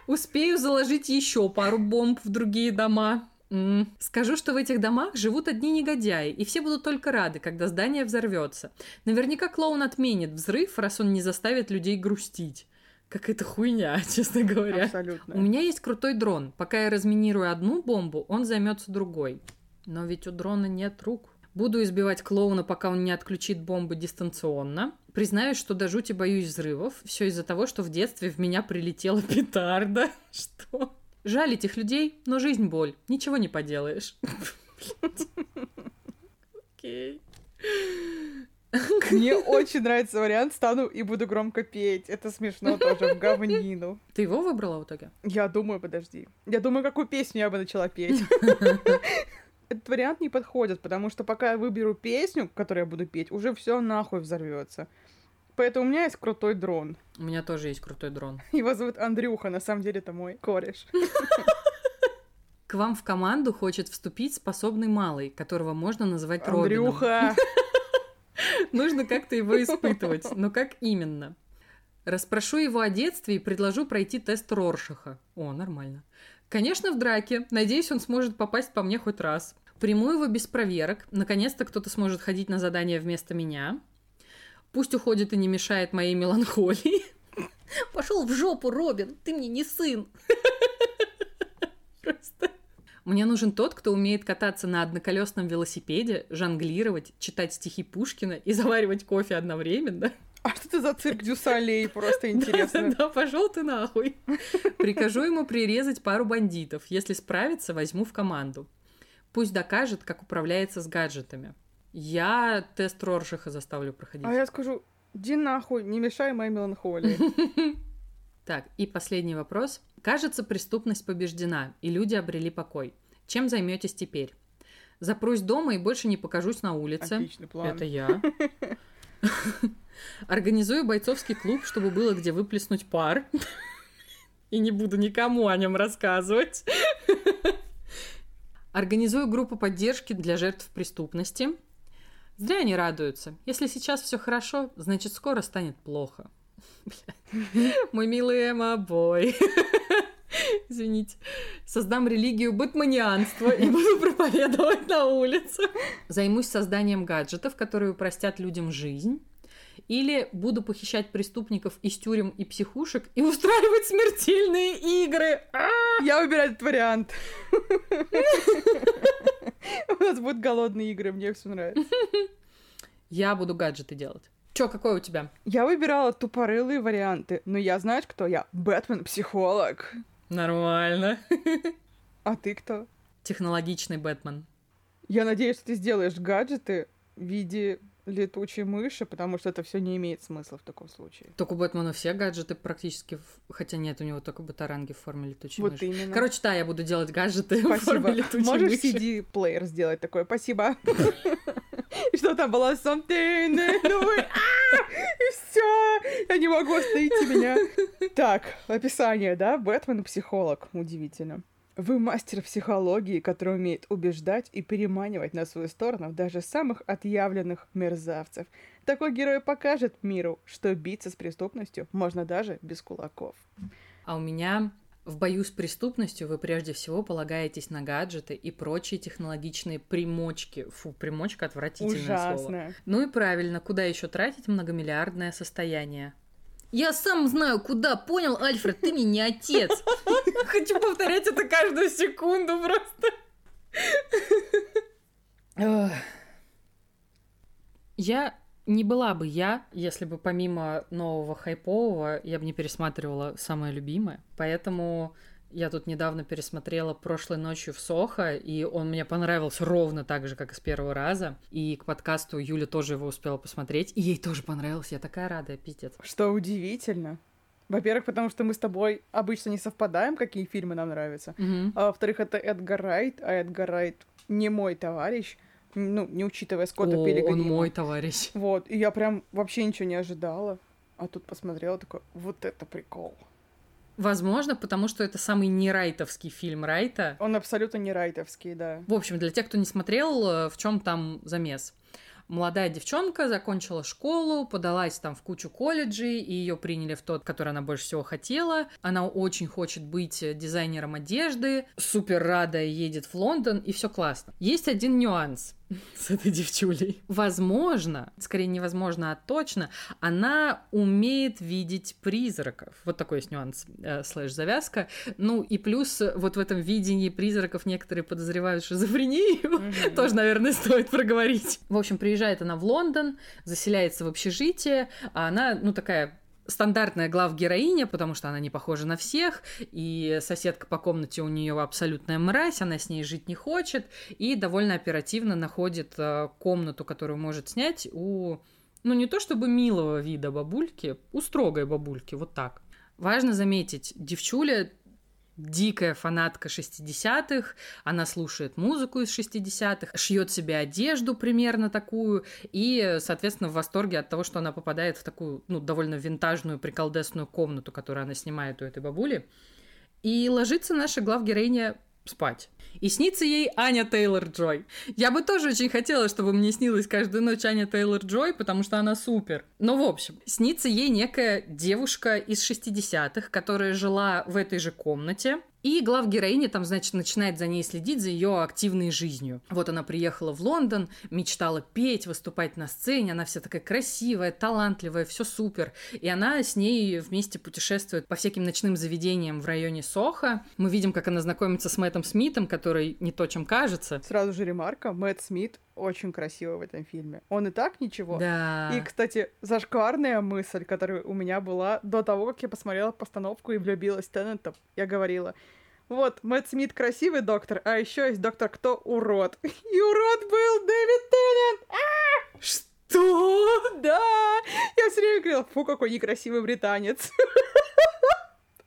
Успею заложить еще пару бомб в другие дома. М. Скажу, что в этих домах живут одни негодяи, и все будут только рады, когда здание взорвется. Наверняка клоун отменит взрыв, раз он не заставит людей грустить. какая-то хуйня, [laughs] честно говоря. Абсолютно. У меня есть крутой дрон. Пока я разминирую одну бомбу, он займется другой. Но ведь у дрона нет рук. Буду избивать клоуна, пока он не отключит бомбы дистанционно. Признаюсь, что до жути боюсь взрывов. Все из-за того, что в детстве в меня прилетела петарда. [laughs] Что? Жаль этих людей, но жизнь боль. Ничего не поделаешь. Окей. Мне очень нравится вариант, стану и буду громко петь. Это смешно тоже, в говнину. Ты его выбрала в итоге? Я думаю, подожди. Я думаю, какую песню я бы начала петь. Этот вариант не подходит, потому что пока я выберу песню, которую я буду петь, уже все нахуй взорвется. Поэтому у меня есть крутой дрон. У меня тоже есть крутой дрон. [laughs] Его зовут Андрюха, на самом деле это мой кореш. [laughs] К вам в команду хочет вступить способный малый, которого можно назвать Робином. Андрюха! [laughs] Нужно как-то его испытывать. Но как именно? Распрошу его о детстве и предложу пройти тест Роршаха. О, нормально. Конечно, в драке. Надеюсь, он сможет попасть по мне хоть раз. Приму его без проверок. Наконец-то кто-то сможет ходить на задание вместо меня. Пусть уходит и не мешает моей меланхолии. Пошел в жопу, Робин, ты мне не сын. Просто. Мне нужен тот, кто умеет кататься на одноколесном велосипеде, жонглировать, читать стихи Пушкина и заваривать кофе одновременно. А что это за цирк Дюсалей? Просто интересно. Да, да, пошел ты нахуй. Прикажу ему прирезать пару бандитов. Если справится, возьму в команду. Пусть докажет, как управляется с гаджетами. Я тест Роршиха заставлю проходить. А я скажу, иди нахуй, не мешай моей меланхолии. [laughs] Так, и последний вопрос. Кажется, преступность побеждена, и люди обрели покой. Чем займетесь теперь? Запрусь дома и больше не покажусь на улице. Отличный план. Это я. [laughs] Организую бойцовский клуб, чтобы было где выплеснуть пар. И не буду никому о нем рассказывать. Организую группу поддержки для жертв преступности. Зря они радуются. Если сейчас все хорошо, значит скоро станет плохо. [laughs] Мой милый Эмма-бой. [laughs] Извините. Создам религию бэтманианства и буду проповедовать на улице. Займусь созданием гаджетов, которые упростят людям жизнь. Или буду похищать преступников из тюрем и психушек и [laughs] устраивать смертельные игры. Я выбираю этот вариант. У нас будут голодные игры, мне все нравится. Я буду гаджеты делать. Чё, какой у тебя? Я выбирала тупорылые варианты, но я знаешь, кто я? Бэтмен-психолог. Нормально. [laughs] А ты кто? Технологичный Бэтмен. Я надеюсь, что ты сделаешь гаджеты в виде летучей мыши, потому что это все не имеет смысла в таком случае. Только у Бэтмена все гаджеты практически, в- хотя нет, у него только батаранги в форме летучей Вот мыши. именно. Короче, да, я буду делать гаджеты в Спасибо. форме летучей Можешь мыши. CD-плеер сделать такой? Спасибо. [laughs] Что там было? Something. А! И все. Я не могу остановить меня. Так, описание, да? Бэтмен психолог. Удивительно. Вы мастер психологии, который умеет убеждать и переманивать на свою сторону даже самых отъявленных мерзавцев. Такой герой покажет миру, что биться с преступностью можно даже без кулаков. А у меня в бою с преступностью вы прежде всего полагаетесь на гаджеты и прочие технологичные примочки. Фу, примочка отвратительное слово. Ужасно. Ну и правильно, куда еще тратить многомиллиардное состояние? Я сам знаю, куда, понял, Альфред, ты мне не отец. Хочу повторять это каждую секунду просто. Я не была бы я, если бы помимо нового хайпового я бы не пересматривала самое любимое. Поэтому я тут недавно пересмотрела прошлой ночью в Сохо, и он мне понравился ровно так же, как и с первого раза. И к подкасту Юля тоже его успела посмотреть, и ей тоже понравился. Я такая рада, пиздец. Что удивительно. Во-первых, потому что мы с тобой обычно не совпадаем, какие фильмы нам нравятся. Мгм. А во-вторых, это Эдгар Райт, а Эдгар Райт не мой товарищ, ну, не учитывая Скотта О, Пилигрима. он мой товарищ. Вот, и я прям вообще ничего не ожидала. А тут посмотрела, такой, вот это прикол. Возможно, потому что это самый нерайтовский фильм Райта. Он абсолютно не райтовский, да. В общем, для тех, кто не смотрел, э, в чем там замес? Молодая девчонка закончила школу, подалась там в кучу колледжей, и ее приняли в тот, который она больше всего хотела. Она очень хочет быть дизайнером одежды, супер рада едет в Лондон, и все классно. Есть один нюанс. [laughs] с этой девчулей. Возможно, скорее невозможно, а точно, она умеет видеть призраков. Вот такой есть нюанс, э, слэш-завязка. Ну и плюс вот в этом видении призраков некоторые подозревают шизофрению. Mm-hmm. [laughs] Тоже, наверное, стоит проговорить. В общем, приезжает она в Лондон, заселяется в общежитие, а она, ну, такая стандартная глав-героиня, потому что она не похожа на всех, и соседка по комнате у нее абсолютная мразь, она с ней жить не хочет, и довольно оперативно находит э, комнату, которую может снять у, ну не то чтобы милого вида бабульки, у строгой бабульки, вот так. Важно заметить, девчуля дикая фанатка 60-х, она слушает музыку из 60-х, шьет себе одежду примерно такую, и, соответственно, в восторге от того, что она попадает в такую, ну, довольно винтажную, приколдесную комнату, которую она снимает у этой бабули. И ложится наша главгероиня спать. И снится ей Аня Тейлор-Джой. Я бы тоже очень хотела, чтобы мне снилась каждую ночь Аня Тейлор-Джой, потому что она супер. Но, в общем, снится ей некая девушка из 60-х, которая жила в этой же комнате, и глав героиня там, значит, начинает за ней следить, за ее активной жизнью. Вот она приехала в Лондон, мечтала петь, выступать на сцене, она вся такая красивая, талантливая, все супер. И она с ней вместе путешествует по всяким ночным заведениям в районе Соха. Мы видим, как она знакомится с Мэттом Смитом, который не то, чем кажется. Сразу же ремарка, Мэтт Смит очень красиво в этом фильме. Он и так ничего. Да. И, кстати, зашкварная мысль, которая у меня была до того, как я посмотрела постановку и влюбилась в Теннета, я говорила, вот, Мэтт Смит красивый доктор, а еще есть доктор кто урод. [laughs] И урод был Дэвид Теннет! А! Что? Да! Я все время говорила, фу, какой некрасивый британец. [laughs]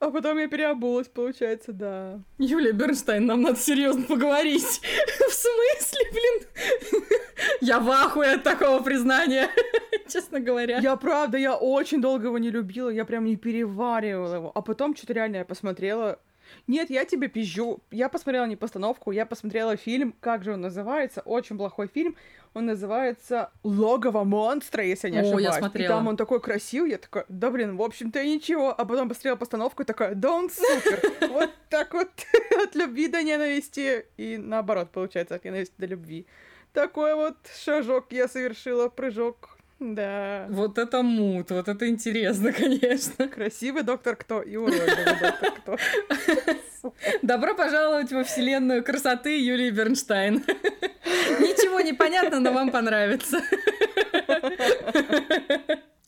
А потом я переобулась, получается, да. Юлия Бернштейн, нам надо серьезно поговорить. [laughs] В смысле, блин? Я в ахуе от такого признания, [laughs] честно говоря. Я правда, я очень долго его не любила, я прям не переваривала его. А потом что-то реально я посмотрела, нет, я тебе пизжу. Я посмотрела не постановку, я посмотрела фильм, как же он называется, очень плохой фильм. Он называется «Логово монстра», если я не ошибаюсь. О, я смотрела. И там он такой красивый, я такая, да блин, в общем-то и ничего. А потом посмотрела постановку и такая, да он супер. Вот так вот [laughs] от любви до ненависти. И наоборот, получается, от ненависти до любви. Такой вот шажок я совершила, прыжок да. Вот это мут, вот это интересно, [laughs] конечно. Красивый доктор кто и уродливый доктор кто. Добро пожаловать во вселенную красоты Юлии Бернштайн. Ничего не понятно, но вам понравится.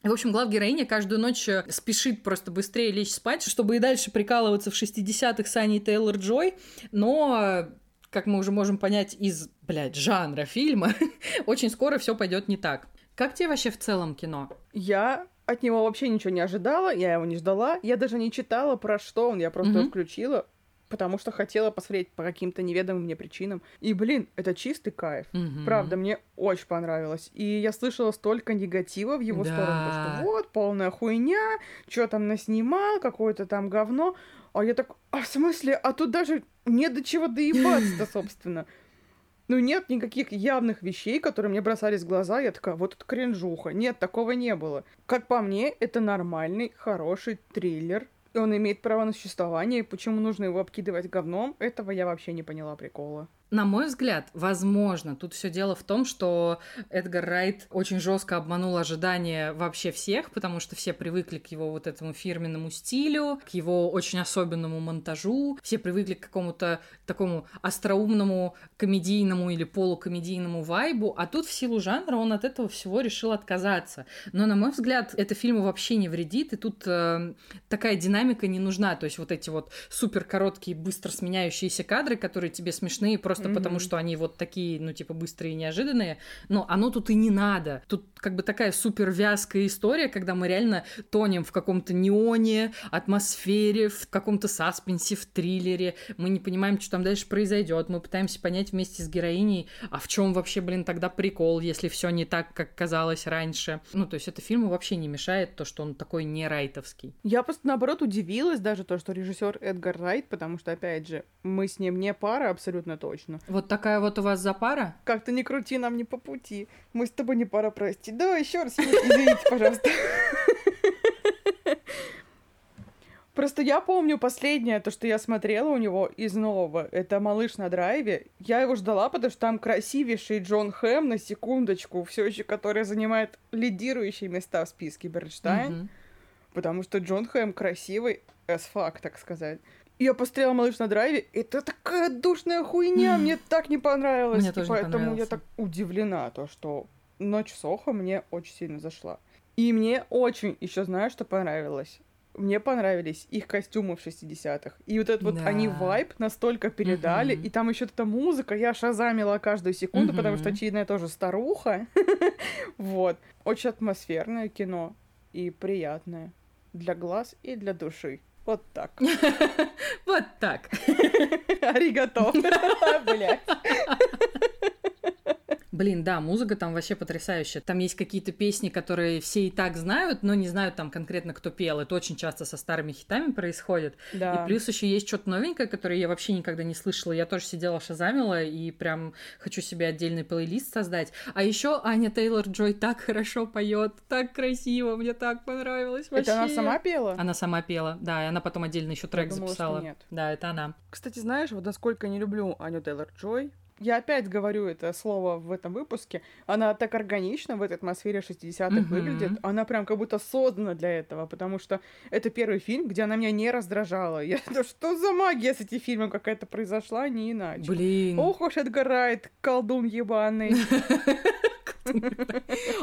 В общем, глав героиня каждую ночь э, спешит просто быстрее лечь спать, чтобы и дальше прикалываться в 60-х с Аней Тейлор-Джой, но как мы уже можем понять из, блядь, жанра фильма, [laughs] очень скоро все пойдет не так. Как тебе вообще в целом кино? Я от него вообще ничего не ожидала, я его не ждала, я даже не читала про что он, я просто mm включила, потому что хотела посмотреть по каким-то неведомым мне причинам. И, блин, это чистый кайф. mm Правда, мне очень понравилось. И я слышала столько негатива в его да. сторону, что вот, полная хуйня, что там наснимал, какое-то там говно. А я так, а в смысле, а тут даже не до чего доебаться-то, собственно. Ну, нет никаких явных вещей, которые мне бросались в глаза. Я такая, вот это кринжуха. Нет, такого не было. Как по мне, это нормальный, хороший триллер. И он имеет право на существование. И почему нужно его обкидывать говном, этого я вообще не поняла прикола. На мой взгляд, возможно, тут все дело в том, что Эдгар Райт очень жестко обманул ожидания вообще всех, потому что все привыкли к его вот этому фирменному стилю, к его очень особенному монтажу, все привыкли к какому-то такому остроумному комедийному или полукомедийному вайбу, а тут в силу жанра он от этого всего решил отказаться. Но, на мой взгляд, это фильму вообще не вредит, и тут э, такая динамика не нужна, то есть вот эти вот супер короткие, быстро сменяющиеся кадры, которые тебе смешные просто просто mm-hmm. потому, что они вот такие, ну, типа, быстрые и неожиданные, но оно тут и не надо. Тут как бы такая супер вязкая история, когда мы реально тонем в каком-то неоне, атмосфере, в каком-то саспенсе, в триллере, мы не понимаем, что там дальше произойдет, мы пытаемся понять вместе с героиней, а в чем вообще, блин, тогда прикол, если все не так, как казалось раньше. Ну, то есть это фильму вообще не мешает то, что он такой не райтовский. Я просто, наоборот, удивилась даже то, что режиссер Эдгар Райт, потому что, опять же, мы с ним не пара абсолютно точно. Вот такая вот у вас запара? Как-то не крути, нам не по пути. Мы с тобой не пара, прости. Давай еще раз, извините, пожалуйста. Просто я помню последнее, то, что я смотрела у него из нового, это «Малыш на драйве». Я его ждала, потому что там красивейший Джон Хэм, на секундочку, все еще который занимает лидирующие места в списке Бернштайн. Мгм. Потому что Джон Хэм красивый as fuck, так сказать. Я посмотрела «Малыш на драйве», это такая душная хуйня, мне [sighs] так не понравилось. Мне тоже не поэтому я понравился. так удивлена, то, что «Ночь Сохо» мне очень сильно зашла. И мне очень еще знаю, что понравилось. Мне понравились их костюмы в 60-х. И вот этот вот Да. они вайб настолько передали. Мгм. И там еще эта музыка. Я шазамила каждую секунду, потому что, очевидно, я тоже старуха. [laughs] Вот. Очень атмосферное кино. И приятное. Для глаз и для души. Вот так. [laughs] Вот так. [laughs] Аригато. [laughs] Блять. Блин, да, музыка там вообще потрясающая. Там есть какие-то песни, которые все и так знают, но не знают там конкретно, кто пел. Это очень часто со старыми хитами происходит. Да. И плюс еще есть что-то новенькое, которое я вообще никогда не слышала. Я тоже сидела, шазамила, и прям хочу себе отдельный плейлист создать. А еще Аня Тейлор Джой так хорошо поет, так красиво, мне так понравилось вообще. Это она сама пела? Она сама пела, да, и она потом отдельно еще трек думала, что записала. нет. Да, это она. Кстати, знаешь, вот насколько не люблю Аню Тейлор Джой, я опять говорю это слово в этом выпуске, она так органично в этой атмосфере 60-х Мгм. выглядит, она прям как будто создана для этого, потому что это первый фильм, где она меня не раздражала. Я, [laughs] да что за магия с этим фильмом какая-то произошла, не иначе. Блин. Ох уж Райт, [laughs] колдун ебаный.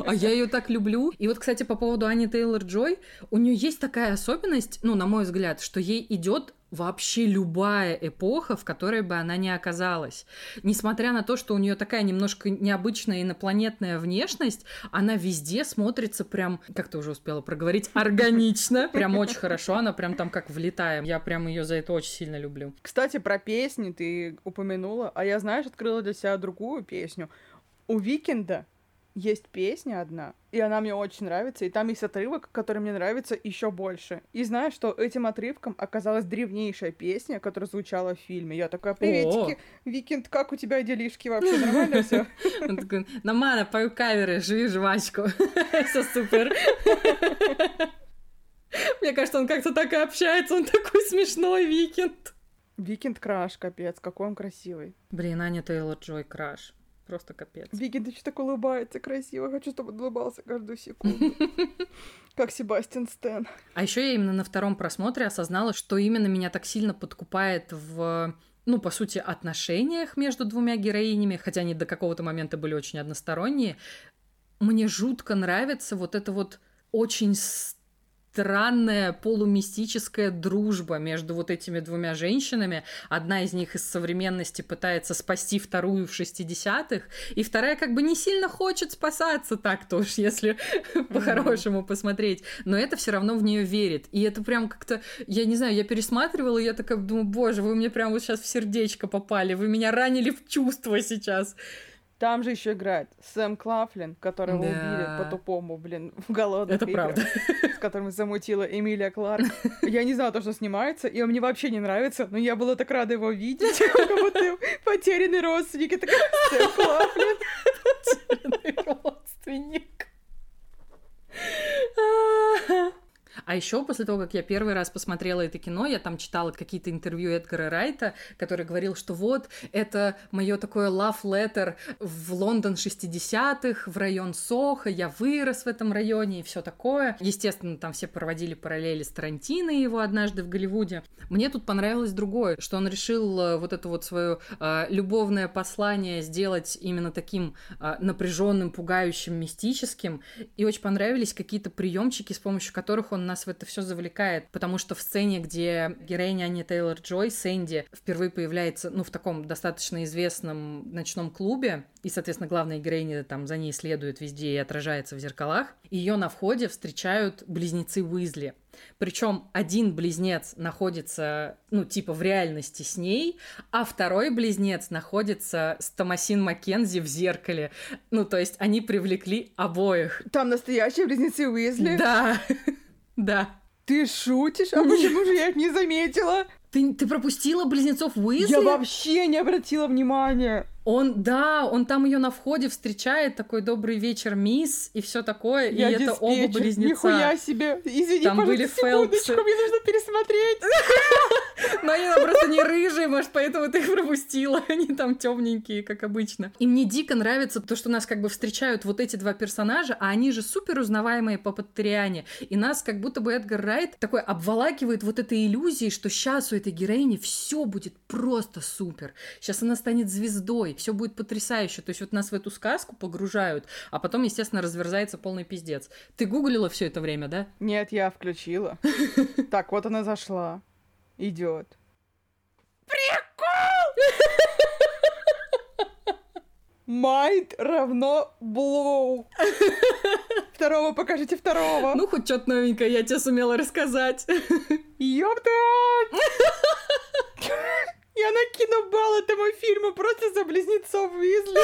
А я ее так люблю. И вот, кстати, по поводу Ани Тейлор Джой, у нее есть такая особенность, ну, на мой взгляд, что ей идет вообще любая эпоха, в которой бы она ни оказалась. Несмотря на то, что у нее такая немножко необычная инопланетная внешность, она везде смотрится прям, как ты уже успела проговорить, органично, прям очень хорошо, она прям там как влетаем. Я прям ее за это очень сильно люблю. Кстати, про песни ты упомянула, а я, знаешь, открыла для себя другую песню. У Викенда есть песня одна, и она мне очень нравится, и там есть отрывок, который мне нравится еще больше. И знаешь, что этим отрывком оказалась древнейшая песня, которая звучала в фильме. Я такая, приветики, Викенд, как у тебя делишки вообще, нормально все? [laughs] Он такой, Намана, пою каверы, живи жвачку. [laughs] Все супер. [laughs] Мне кажется, он как-то так и общается, он такой смешной викенд. Викенд краш, капец, какой он красивый. Блин, Аня Тейлор Джой краш. Просто капец. Викенд еще так улыбается красиво, хочу, чтобы он улыбался каждую секунду. [laughs] Как Себастьян Стэн. А еще я именно на втором просмотре осознала, что именно меня так сильно подкупает в ну, по сути, отношениях между двумя героинями, хотя они до какого-то момента были очень односторонние, мне жутко нравится вот это вот очень странная полумистическая дружба между вот этими двумя женщинами. Одна из них из современности пытается спасти вторую в 60-х, и вторая как бы не сильно хочет спасаться так-то уж, если по-хорошему посмотреть. Но это все равно в нее верит. И это прям как-то, я не знаю, я пересматривала, и я такая думаю, боже, вы мне прям вот сейчас в сердечко попали, вы меня ранили в чувство сейчас. Там же еще играет Сэм Клафлин, которого Да. убили по-тупому, блин, в голодных Это играх, правда. с которым замутила Эмилия Кларк. [laughs] Я не знала то, что снимается, и он мне вообще не нравится, но я была так рада его видеть, [laughs] как будто потерянный родственник. И такая, Сэм Клафлин. [laughs] родственник. А еще после того, как я первый раз посмотрела это кино, я там читала какие-то интервью Эдгара Райта, который говорил, что вот это мое такое love letter в Лондон 60-х, в район Сохо, я вырос в этом районе и все такое. Естественно, там все проводили параллели с Тарантино и его однажды в Голливуде. Мне тут понравилось другое, что он решил э, вот это вот свое э, любовное послание сделать именно таким э, напряженным, пугающим, мистическим. И очень понравились какие-то приемчики, с помощью которых он нас в это все завлекает. Потому что в сцене, где героиня Ани Тейлор Джой, Сэнди, впервые появляется, ну, в таком достаточно известном ночном клубе, и, соответственно, главная героиня там за ней следует везде и отражается в зеркалах, ее на входе встречают близнецы Уизли. Причем один близнец находится, ну, типа в реальности с ней, а второй близнец находится с Томасин Маккензи в зеркале. Ну, то есть они привлекли обоих. Там настоящие близнецы Уизли? Да, да. Ты шутишь? А почему же я их не заметила? Ты, ты пропустила близнецов Уизли? Я вообще не обратила внимания. Он, да, он там ее на входе встречает, такой добрый вечер, мисс, и все такое, Я и это оба диспетчер. близнеца. Нихуя себе. Извини, Там были секундочку, Фелпсы. мне нужно пересмотреть. [laughs] Но они просто не рыжие, может, поэтому ты их пропустила. [laughs] Они там темненькие, как обычно. И мне дико нравится то, что нас как бы встречают вот эти два персонажа, а они же супер узнаваемые по Патриане. И нас как будто бы Эдгар Райт такой обволакивает вот этой иллюзией, что сейчас у этой героини все будет просто супер. Сейчас она станет звездой, все будет потрясающе. То есть вот нас в эту сказку погружают, а потом, естественно, разверзается полный пиздец. Ты гуглила все это время, да? Нет, я включила. [laughs] Так, вот она зашла. Идет. Прикол! [laughs] Майнд равно блоу. [laughs] Второго покажите второго. Ну, хоть что-то новенькое я тебе сумела рассказать. [laughs] Ёпта! [laughs] Я накину балл этому фильму просто за близнецов Уизли.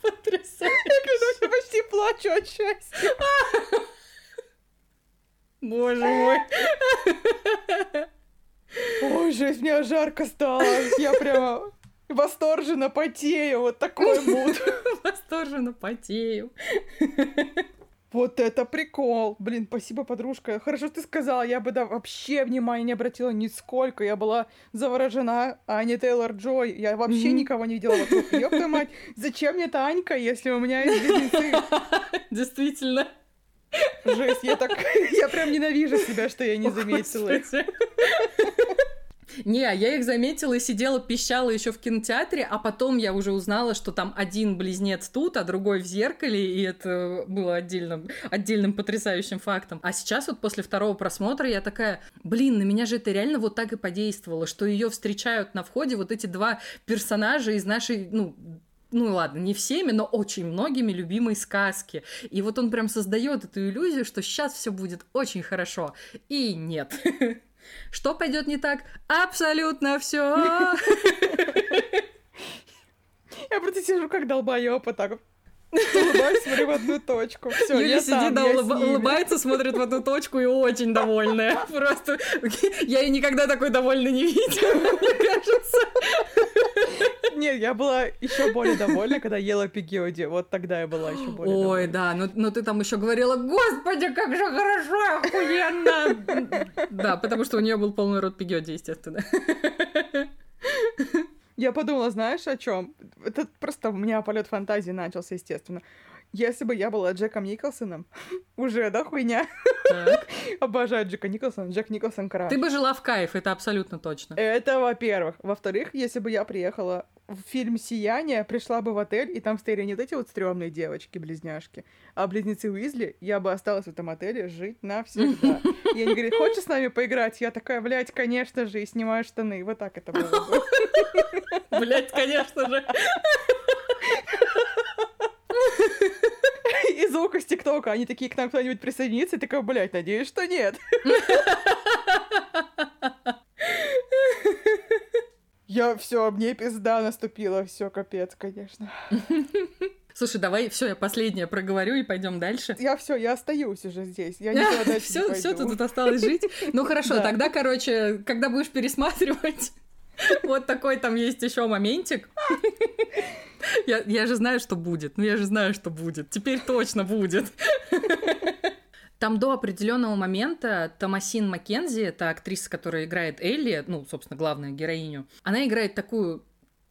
Потрясающе. Я клянусь, я почти плачу от счастья. Боже мой. Ой, жесть, мне жарко стало. Я прямо восторженно потею. Вот такой муд. [laughs] Восторженно потею. Вот это прикол. Блин, спасибо, подружка. Хорошо ты сказала, я бы да, вообще внимания не обратила нисколько. Я была заворожена Ани Тейлор Джой. Я вообще Мгм. никого не видела вокруг. Ёпта мать, зачем мне эта Анька, если у меня есть близнецы? [laughs] Действительно. Жесть, я так... [laughs] Я прям ненавижу себя, что я не заметила. Не, я их заметила и сидела, пищала еще в кинотеатре, а потом я уже узнала, что там один близнец тут, а другой в зеркале, и это было отдельным, отдельным потрясающим фактом. А сейчас вот после второго просмотра я такая, блин, на меня же это реально вот так и подействовало, что ее встречают на входе вот эти два персонажа из нашей, ну, ну ладно, не всеми, но очень многими любимой сказки. И вот он прям создает эту иллюзию, что сейчас все будет очень хорошо. И нет. [laughs] Что пойдет не так? Абсолютно все. [laughs] Я просто сижу как долбоёб, вот так. Улыбаюсь, смотрю в одну точку. Все, Юля я сидит, там, да, я ними. улыбается, смотрит в одну точку и очень довольная. [laughs] Просто я ее никогда такой довольной не видела, мне кажется. Нет, я была еще более довольна, когда ела пигиоди. Вот тогда я была еще более Ой, довольна. да, но, но ты там еще говорила, господи, как же хорошо, охуенно. [laughs] Да, потому что у нее был полный рот пигёди, естественно. Я подумала, знаешь, о чем? Это просто у меня полет фантазии начался, естественно. Если бы я была Джеком Николсоном, [laughs] уже, да, хуйня? [laughs] Обожаю Джека Николсона, Джек Николсон краш. Ты бы жила в кайф, это абсолютно точно. Это, во-первых. Во-вторых, если бы я приехала в фильм «Сияние», пришла бы в отель, и там стояли не вот эти вот стрёмные девочки-близняшки, а близнецы Уизли, я бы осталась в этом отеле жить навсегда. И они говорят, хочешь с нами поиграть? Я такая, блядь, конечно же, и снимаю штаны. Вот так это было бы. Блять, конечно же. И звук из ТикТока. Они такие, к нам кто-нибудь присоединится? И такая, блядь, надеюсь, что нет. Я все, мне пизда наступила, все, капец, конечно. [laughs] Слушай, давай, все, я последнее проговорю и пойдем дальше. Я все, я остаюсь уже здесь. Я [laughs] никуда дальше не Все, все, пойду. ты тут осталось жить. Ну хорошо, Да. тогда, короче, когда будешь пересматривать, [laughs] вот такой там есть еще моментик. Я, я же знаю, что будет. Ну, я же знаю, что будет. Теперь точно будет. Там до определенного момента Томасин Маккензи, это актриса, которая играет Элли, ну, собственно, главную героиню, она играет такую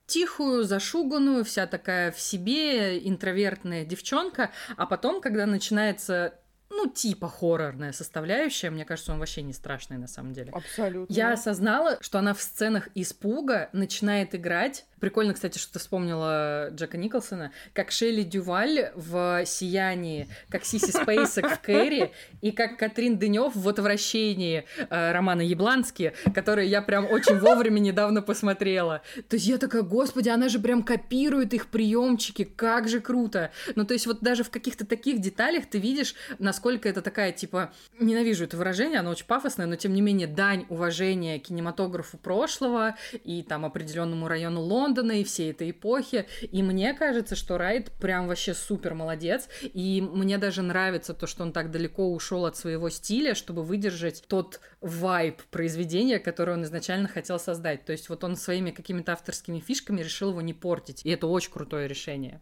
тихую, зашуганную, вся такая в себе, интровертная девчонка, а потом, когда начинается, ну, типа хоррорная составляющая, мне кажется, он вообще не страшный на самом деле. Абсолютно. Я осознала, что она в сценах испуга начинает играть. Прикольно, кстати, что ты вспомнила Джека Николсона, как Шелли Дюваль в «Сиянии», как Сиси Спейсак в «Кэрри», и как Катрин Дынев в «Отвращении» э, романа Яблански, который я прям очень вовремя недавно посмотрела. То есть я такая, господи, она же прям копирует их приемчики, как же круто. Ну, то есть вот даже в каких-то таких деталях ты видишь, насколько насколько это такая, типа, ненавижу это выражение, оно очень пафосное, но тем не менее дань уважения кинематографу прошлого и там определенному району Лондона и всей этой эпохи. И мне кажется, что Райт прям вообще супер молодец. И мне даже нравится то, что он так далеко ушел от своего стиля, чтобы выдержать тот вайб произведения, которое он изначально хотел создать. То есть вот он своими какими-то авторскими фишками решил его не портить. И это очень крутое решение.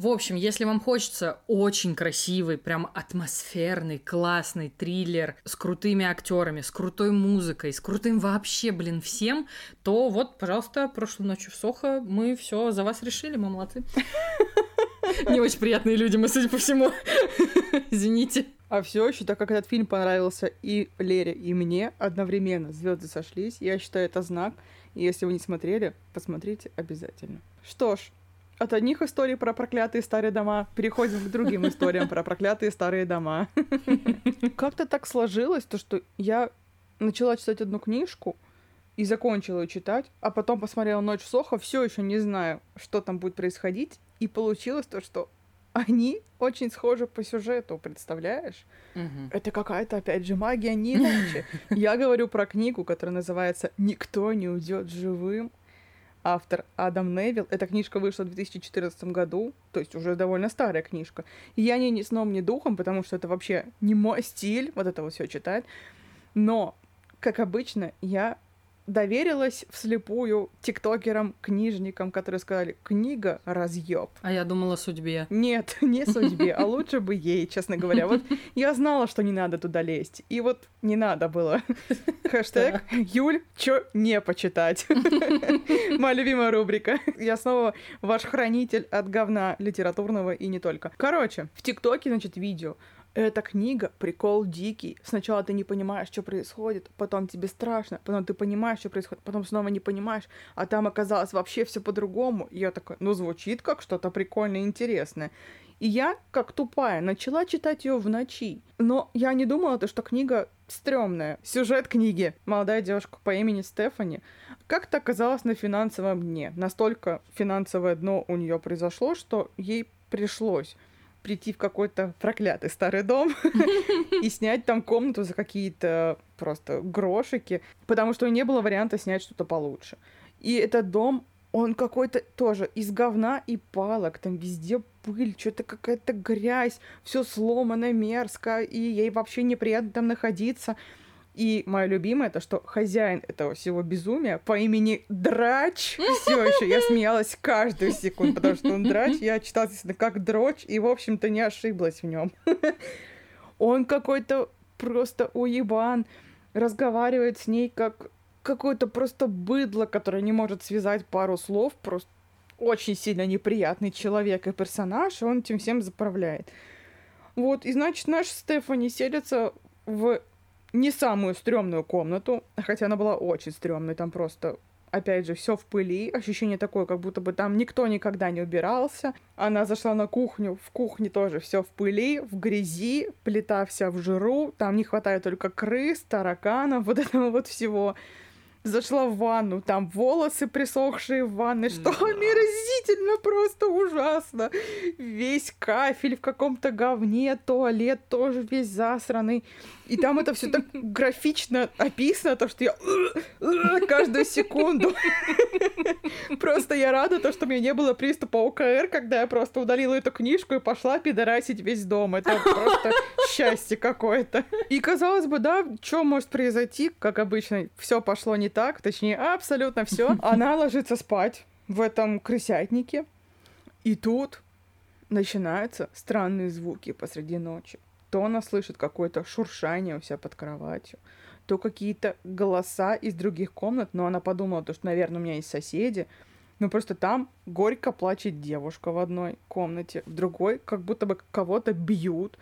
В общем, если вам хочется очень красивый, прям атмосферный, классный триллер с крутыми актерами, с крутой музыкой, с крутым вообще, блин, всем, то вот, пожалуйста, прошлой ночью в Сохо мы все за вас решили, мы молодцы. [laughs] Не очень приятные люди мы, судя по всему. [laughs] Извините. А все еще, так как этот фильм понравился и Лере, и мне одновременно, звезды сошлись, я считаю, это знак. И если вы не смотрели, посмотрите обязательно. Что ж, от одних историй про проклятые старые дома переходим к другим историям про проклятые старые дома. [laughs] Как-то так сложилось, то что я начала читать одну книжку и закончила ее читать, а потом посмотрела «Ночь в Сохо», все еще не знаю, что там будет происходить, и получилось то, что они очень схожи по сюжету, представляешь? Мгм. Это какая-то, опять же, магия, не иначе. [laughs] Я говорю про книгу, которая называется «Никто не уйдет живым». Автор Адам Невилл. Эта книжка вышла в 2014 году, то есть уже довольно старая книжка. И я не ни сном, ни духом, потому что это вообще не мой стиль, вот это вот все читать. Но, как обычно, я доверилась вслепую тиктокерам, книжникам, которые сказали, книга разъеб. А я думала о судьбе. Нет, [laughs] не судьбе, а лучше бы ей, честно говоря. Вот я знала, что не надо туда лезть. И вот не надо было. [laughs] Хэштег Юль, чё не почитать. [laughs] Моя любимая рубрика. Я снова ваш хранитель от говна литературного и не только. Короче, в ТикТоке, значит, видео. Эта книга прикол дикий. Сначала ты не понимаешь, что происходит, потом тебе страшно, потом ты понимаешь, что происходит, потом снова не понимаешь, а там оказалось вообще все по-другому. Я такая, ну звучит как что-то прикольное и интересное. И я, как тупая, начала читать ее в ночи. Но я не думала, то, что книга стрёмная. Сюжет книги. Молодая девушка по имени Стефани как-то оказалась на финансовом дне. Настолько финансовое дно у нее произошло, что ей пришлось прийти в какой-то проклятый старый дом [laughs] и снять там комнату за какие-то просто грошики, потому что не было варианта снять что-то получше. И этот дом, он какой-то тоже из говна и палок, там везде пыль, что-то какая-то грязь, все сломано, мерзко, и ей вообще неприятно там находиться. И мое любимое, это что хозяин этого всего безумия по имени Драч, [laughs] все еще я смеялась каждую секунду, потому что он Драч, я читала, естественно, как Дроч, и, в общем-то, не ошиблась в нем. [laughs] Он какой-то просто уебан, разговаривает с ней как какое-то просто быдло, которое не может связать пару слов, просто очень сильно неприятный человек и персонаж, и он этим всем заправляет. Вот, и значит, наш Стефани селится в не самую стрёмную комнату, хотя она была очень стрёмной, там просто опять же, все в пыли, ощущение такое, как будто бы там никто никогда не убирался. Она зашла на кухню, в кухне тоже все в пыли, в грязи, плита вся в жиру, там не хватает только крыс, тараканов, [laughs] вот этого вот всего. Зашла в ванну, там волосы присохшие в ванной, что Да. омерзительно, просто ужасно. Весь кафель в каком-то говне, туалет тоже весь засранный. И там это все так графично описано, то, что я каждую секунду. Просто я рада, то, что у меня не было приступа ОКР, когда я просто удалила эту книжку и пошла пидорасить весь дом. Это просто счастье какое-то. И казалось бы, да, что может произойти, как обычно, все пошло не так, точнее, абсолютно все. Она ложится спать в этом крысятнике, и тут начинаются странные звуки посреди ночи. То она слышит какое-то шуршание у себя под кроватью, то какие-то голоса из других комнат, но она подумала, то, что, наверное, у меня есть соседи, но просто там горько плачет девушка в одной комнате, в другой как будто бы кого-то бьют.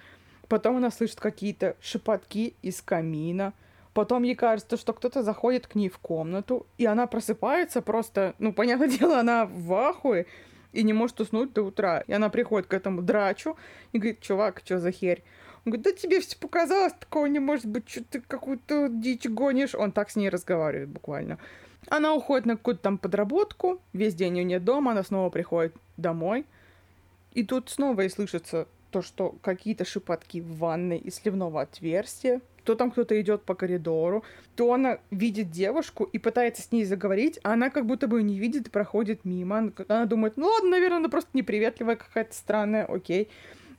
Потом она слышит какие-то шепотки из камина. Потом ей кажется, что кто-то заходит к ней в комнату, и она просыпается просто, ну, понятное [laughs] дело, она в ахуе и не может уснуть до утра. И она приходит к этому драчу и говорит, чувак, что за херь? Он говорит, да тебе все показалось, такого не может быть, что ты какую-то дичь гонишь. Он так с ней разговаривает буквально. Она уходит на какую-то там подработку, весь день ее нет дома, она снова приходит домой. И тут снова ей слышатся то, что какие-то шепотки в ванной и сливного отверстия, то там кто-то идет по коридору, то она видит девушку и пытается с ней заговорить, а она как будто бы не видит и проходит мимо. Она думает, ну ладно, наверное, она просто неприветливая какая-то странная, окей.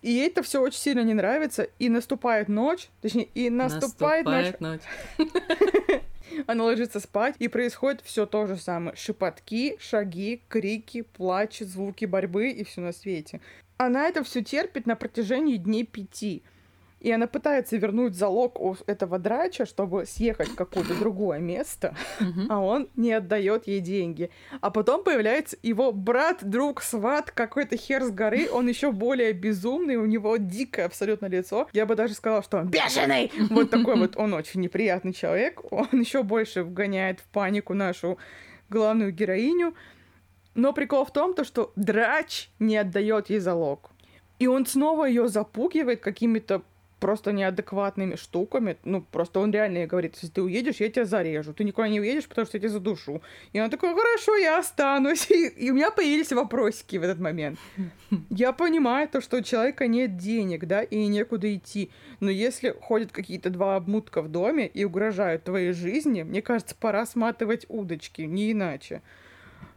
И ей это все очень сильно не нравится. И наступает ночь, точнее, и наступает, наступает ночь. ночь. [laughs] Она ложится спать, и происходит все то же самое. Шепотки, шаги, крики, плач, звуки борьбы и все на свете. Она это все терпит на протяжении дней пяти. И она пытается вернуть залог у этого драча, чтобы съехать в какое-то другое место, а он не отдает ей деньги. А потом появляется его брат, друг, сват, какой-то хер с горы, он еще более безумный, у него дикое абсолютно лицо. Я бы даже сказала, что он бешеный! Вот такой вот он очень неприятный человек. Он [laughs] еще больше вгоняет в панику нашу главную героиню. Но прикол в том, то, что драч не отдает ей залог. И он снова ее запугивает какими-то просто неадекватными штуками. Ну, просто он реально ей говорит, если ты уедешь, я тебя зарежу. Ты никуда не уедешь, потому что я тебя задушу. И она такая, хорошо, я останусь. [laughs] И, и у меня появились вопросики в этот момент. [laughs] Я понимаю то, что у человека нет денег, да, и некуда идти. Но если ходят какие-то два обмутка в доме и угрожают твоей жизни, мне кажется, пора сматывать удочки, не иначе.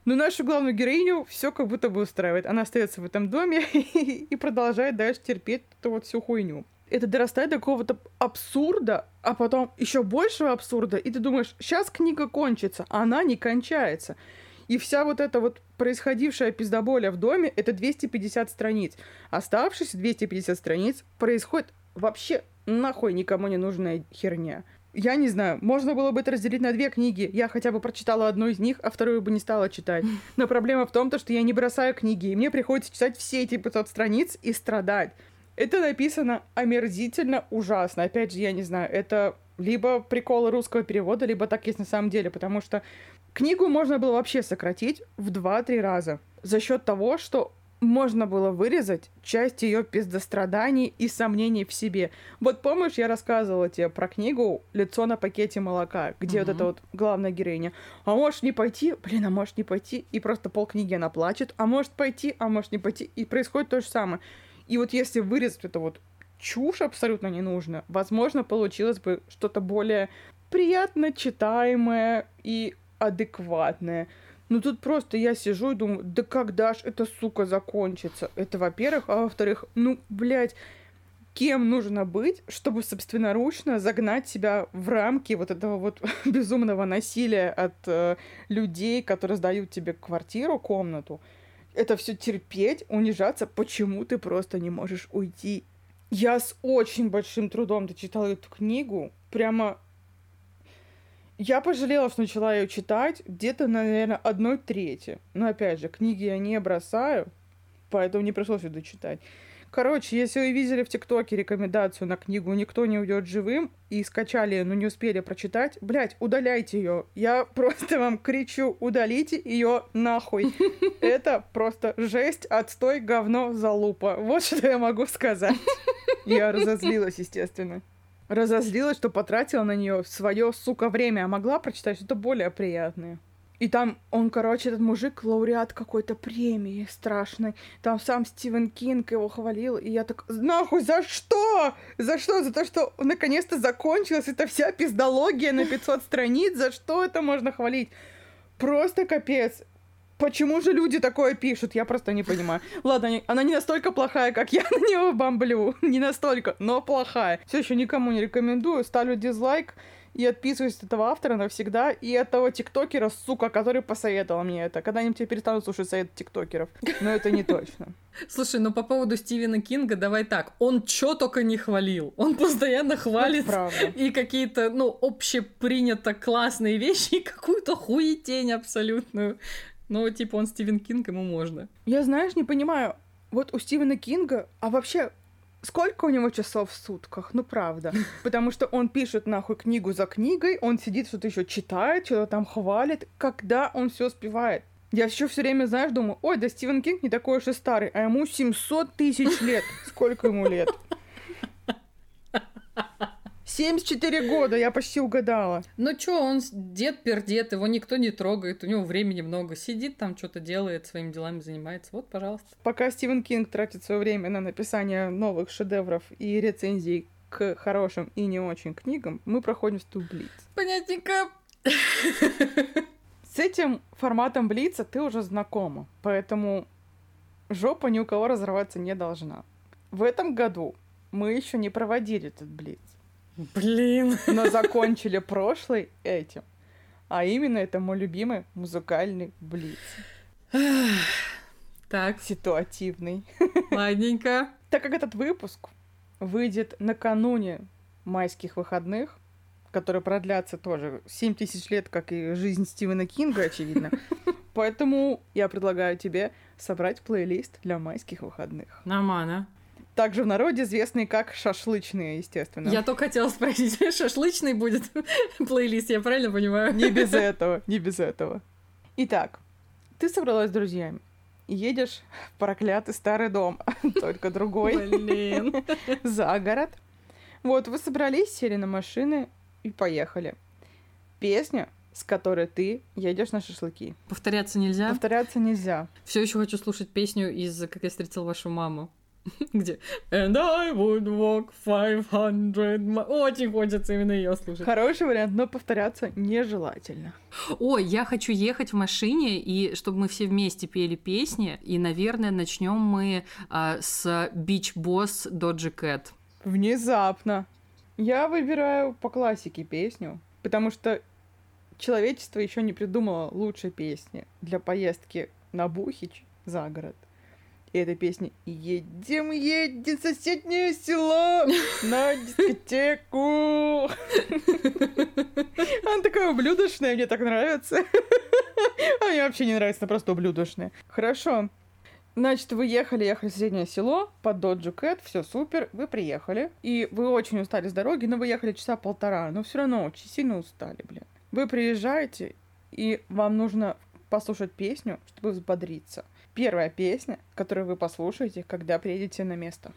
Но нашу главную героиню все как будто бы устраивает. Она остается в этом доме [laughs] и продолжает дальше терпеть эту вот всю хуйню это дорастает до какого-то абсурда, а потом еще большего абсурда, и ты думаешь, сейчас книга кончится, а она не кончается. И вся вот эта вот происходившая пиздоболя в доме — это 250 страниц. Оставшиеся 250 страниц происходит вообще нахуй никому не нужная херня. Я не знаю, можно было бы это разделить на две книги. Я хотя бы прочитала одну из них, а вторую бы не стала читать. [laughs] Но проблема в том, что я не бросаю книги, и мне приходится читать все эти 500 страниц и страдать. Это написано омерзительно ужасно. Опять же, я не знаю, это либо приколы русского перевода, либо так есть на самом деле, потому что книгу можно было вообще сократить в 2-3 раза за счет того, что можно было вырезать часть ее пиздостраданий и сомнений в себе. Вот помнишь, я рассказывала тебе про книгу «Лицо на пакете молока», где mm-hmm. вот эта вот главная героиня. А можешь не пойти, блин, а можешь не пойти, и просто полкниги она плачет, а может пойти, а может не пойти, и происходит то же самое. И вот если вырезать это вот чушь абсолютно не нужно, возможно, получилось бы что-то более приятно читаемое и адекватное. Ну тут просто я сижу и думаю, да когда ж эта сука закончится? Это во-первых, а во-вторых, ну, блядь, кем нужно быть, чтобы собственноручно загнать себя в рамки вот этого вот [laughs] безумного насилия от э, людей, которые сдают тебе квартиру, комнату, это все терпеть, унижаться, почему ты просто не можешь уйти. Я с очень большим трудом дочитала эту книгу. Прямо я пожалела, что начала ее читать где-то, наверное, одной трети. Но опять же, книги я не бросаю, поэтому не пришлось ее дочитать. Короче, если вы видели в ТикТоке рекомендацию на книгу «Никто не уйдет живым» и скачали, но не успели прочитать, блядь, удаляйте ее. Я [laughs] просто вам кричу, удалите ее нахуй. [laughs] Это просто жесть, отстой, говно, залупа. Вот что я могу сказать. Я разозлилась, естественно. Разозлилась, что потратила на нее свое, сука, время, а могла прочитать что-то более приятное. И там он, короче, этот мужик, лауреат какой-то премии страшной. Там сам Стивен Кинг его хвалил. И я так, нахуй, за что? За что? За то, что наконец-то закончилась эта вся пиздология на 500 страниц? За что это можно хвалить? Просто капец. Почему же люди такое пишут? Я просто не понимаю. Ладно, она не настолько плохая, как я [laughs] на него бомблю. Не настолько, но плохая. Все еще никому не рекомендую. Ставлю дизлайк и отписываюсь от этого автора навсегда, и от того тиктокера, сука, который посоветовал мне это. Когда-нибудь я перестану слушать совет тиктокеров. Но это не точно. Слушай, ну по поводу Стивена Кинга, давай так. Он чё только не хвалил. Он постоянно хвалит и какие-то, ну, общепринято классные вещи, [laughs] и какую-то хуетень абсолютную. Ну, типа, он Стивен Кинг, ему можно. Я, знаешь, не понимаю, вот у Стивена Кинга, а вообще Сколько у него часов в сутках? Ну, правда. [laughs] Потому что он пишет нахуй книгу за книгой, он сидит, что-то еще читает, что-то там хвалит. Когда он все успевает? Я еще все время, знаешь, думаю, ой, да Стивен Кинг не такой уж и старый, а ему 700 тысяч лет. [laughs] Сколько ему лет? [laughs] 74 года, я почти угадала. Ну чё, он дед пердет, его никто не трогает, у него времени много. Сидит там, что-то делает, своими делами занимается. Вот, пожалуйста. Пока Стивен Кинг тратит свое время на написание новых шедевров и рецензий к хорошим и не очень книгам, мы проходим ступ Блиц. Понятненько. С этим форматом Блица ты уже знакома, поэтому жопа ни у кого разрываться не должна. В этом году мы еще не проводили этот Блиц. Блин. [laughs] Но закончили прошлый этим. А именно это мой любимый музыкальный Блиц. Так. Ситуативный. Ладненько. Так как этот выпуск выйдет накануне майских выходных, которые продлятся тоже 7 тысяч лет, как и жизнь Стивена Кинга, очевидно. [laughs] Поэтому я предлагаю тебе собрать плейлист для майских выходных. Нормально. Также в народе известный как шашлычные, естественно. Я только хотела спросить, [laughs] шашлычный будет [laughs] плейлист, я правильно понимаю? Не без [laughs] этого, не без этого. Итак, ты собралась с друзьями едешь в проклятый старый дом, только другой. Блин. За город. Вот, вы собрались, сели на машины и поехали. Песня, с которой ты едешь на шашлыки. Повторяться нельзя? Повторяться нельзя. Все еще хочу слушать песню из «Как я встретил вашу маму». [laughs] Где? And I would walk 500 mi- Очень хочется именно ее слушать. Хороший вариант, но повторяться нежелательно. Ой, я хочу ехать в машине, и чтобы мы все вместе пели песни, и, наверное, начнем мы а, с Beach Boss Doja Cat. Внезапно. Я выбираю по классике песню, потому что человечество еще не придумало лучшей песни для поездки на Бухич за город. И эта песня «Едем, едем в соседнее село на дискотеку». Она такая ублюдочная, мне так нравится. А мне вообще не нравится, она просто ублюдочная. Хорошо. Значит, вы ехали, ехали в соседнее село под Доджу Кэт, все супер, вы приехали, и вы очень устали с дороги, но вы ехали часа полтора, но все равно очень сильно устали, блин. Вы приезжаете, и вам нужно послушать песню, чтобы взбодриться. Первая песня, которую вы послушаете, когда приедете на место.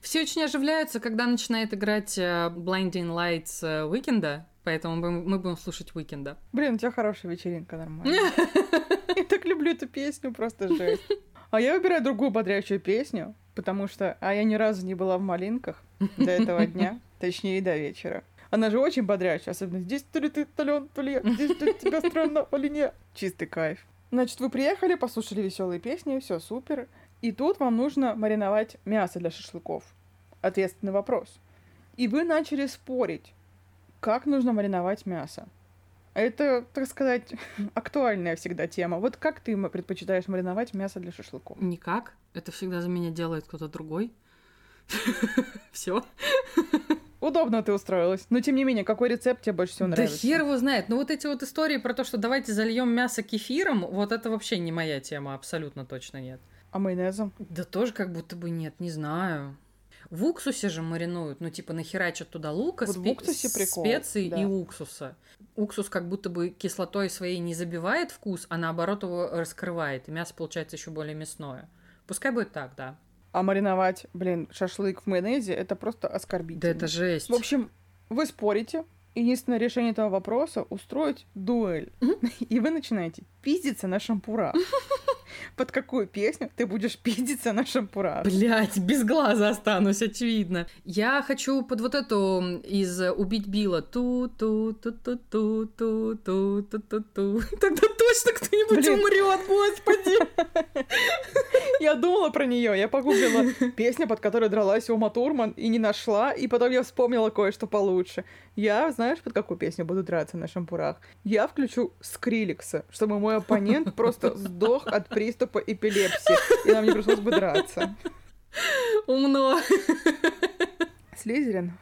Все очень оживляются, когда начинает играть э, Blinding Lights э, Уикенда, поэтому мы, будем слушать Уикенда. Блин, у тебя хорошая вечеринка, нормально. [laughs] Я так люблю эту песню, просто жесть. А я выбираю другую бодрящую песню, потому что... А я ни разу не была в малинках до этого дня, [laughs] точнее, до вечера. Она же очень бодрящая, особенно здесь то ли ты талент, то ли я, здесь то ли тебя странно, или нет. Чистый кайф. Значит, вы приехали, послушали веселые песни, все супер. И тут вам нужно мариновать мясо для шашлыков. Ответственный вопрос. И вы начали спорить, как нужно мариновать мясо. Это, так сказать, [laughs] актуальная всегда тема. Вот как ты предпочитаешь мариновать мясо для шашлыков? Никак. Это всегда за меня делает кто-то другой. [laughs] Все. Удобно ты устроилась. Но тем не менее, какой рецепт тебе больше всего Да нравится? хер его знает. Ну вот эти вот истории про то, что давайте зальем мясо кефиром, вот это вообще не моя тема, абсолютно точно нет. А майонезом? Да тоже как будто бы нет, не знаю. В уксусе же маринуют, ну типа нахерачат туда лука, Вот спе- прикол, специй да. и уксуса. Уксус как будто бы кислотой своей не забивает вкус, а наоборот его раскрывает, и мясо получается еще более мясное. Пускай будет так, да. А мариновать, блин, шашлык в майонезе, это просто оскорбительно. Да это жесть. В общем, вы спорите. Единственное решение этого вопроса — устроить дуэль. И вы начинаете пиздиться на шампурах. [laughs] Под какую песню ты будешь пиздиться на шампурах? Блять, без глаза останусь, очевидно. Я хочу под вот эту из «Убить Билла». ту ту ту ту ту ту ту ту ту ту Тогда точно кто-нибудь умрет, господи. [laughs] Я думала про нее, я погуглила песня, под которой дралась Ума Турман, и не нашла, и потом я вспомнила кое-что получше. Я, знаешь, под какую песню буду драться на шампурах? Я включу Скриликса, чтобы мой оппонент [laughs] просто сдох от приступа эпилепсии, и нам не пришлось бы драться. Умно. Слизерин.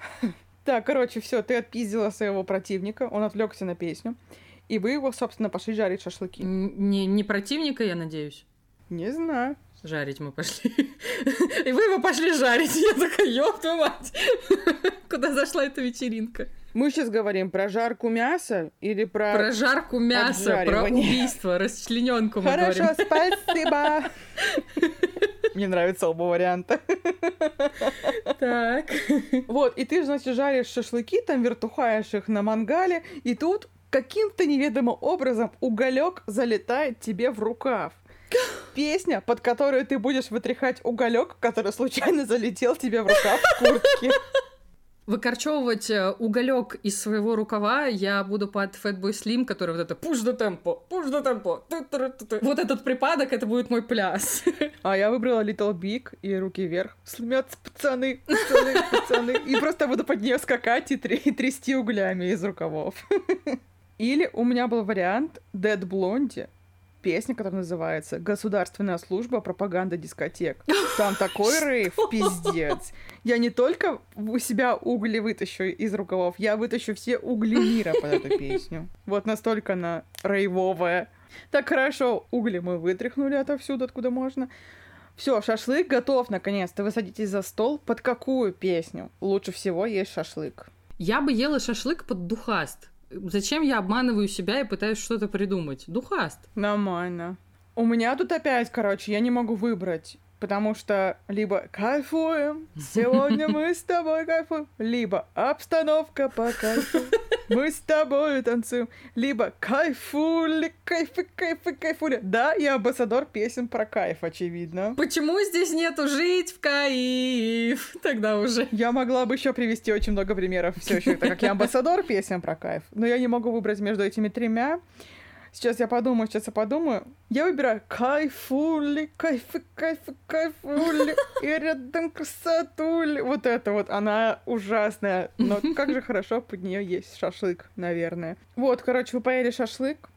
Так, короче, все, ты отпиздила своего противника, он отвлекся на песню, и вы его, собственно, пошли жарить шашлыки. Не, не противника, я надеюсь. Не знаю. Жарить мы пошли. [laughs] И вы его пошли жарить. Я такая, ёб твою мать. [laughs] Куда зашла эта вечеринка? Мы сейчас говорим про жарку мяса или про... Про жарку мяса, про убийство, расчлененку мы Хорошо, говорим. спасибо. [laughs] Мне нравится оба варианта. Так. Вот, и ты, значит, жаришь шашлыки, там вертухаешь их на мангале, и тут каким-то неведомым образом уголек залетает тебе в рукав. [laughs] Песня, под которую ты будешь вытряхать уголек, который случайно залетел тебе в рукав в куртке. Выкорчевывать э, уголек из своего рукава я буду под Fatboy Slim, который вот это push the tempo, push the tempo. Вот этот припадок, это будет мой пляс. [laughs] А я выбрала Little Big и руки вверх. Сломятся пацаны, пацаны, пацаны. И просто буду под нее скакать и, и трясти углями из рукавов. [laughs] Или у меня был вариант Dead Blondie, песня, которая называется «Государственная служба пропаганда дискотек». Там такой [laughs] рейв, пиздец. Я не только у себя угли вытащу из рукавов, я вытащу все угли мира под эту [laughs] песню. Вот настолько она рейвовая. Так хорошо, угли мы вытряхнули отовсюду, откуда можно. Все, шашлык готов, наконец-то. Вы садитесь за стол. Под какую песню лучше всего есть шашлык? Я бы ела шашлык под духаст. Зачем я обманываю себя и пытаюсь что-то придумать? Духаст. Нормально. У меня тут опять, короче, я не могу выбрать. Потому что либо кайфуем, [laughs] сегодня мы с тобой кайфуем, либо обстановка по кайфу, мы с тобой танцуем, либо кайфули, кайфы, кайфы, кайфули. Да, я амбассадор песен про кайф, очевидно. Почему здесь нету жить в кайф? [laughs] Тогда уже. Я могла бы еще привести очень много примеров все еще, так как я амбассадор песен про кайф. Но я не могу выбрать между этими тремя. Сейчас я подумаю, сейчас я подумаю. Я выбираю кайфули, кайфы, кайфы, кайфули, и рядом красотули. Вот это вот, она ужасная. Но как же хорошо под нее есть шашлык, наверное. Вот, короче, вы поели шашлык,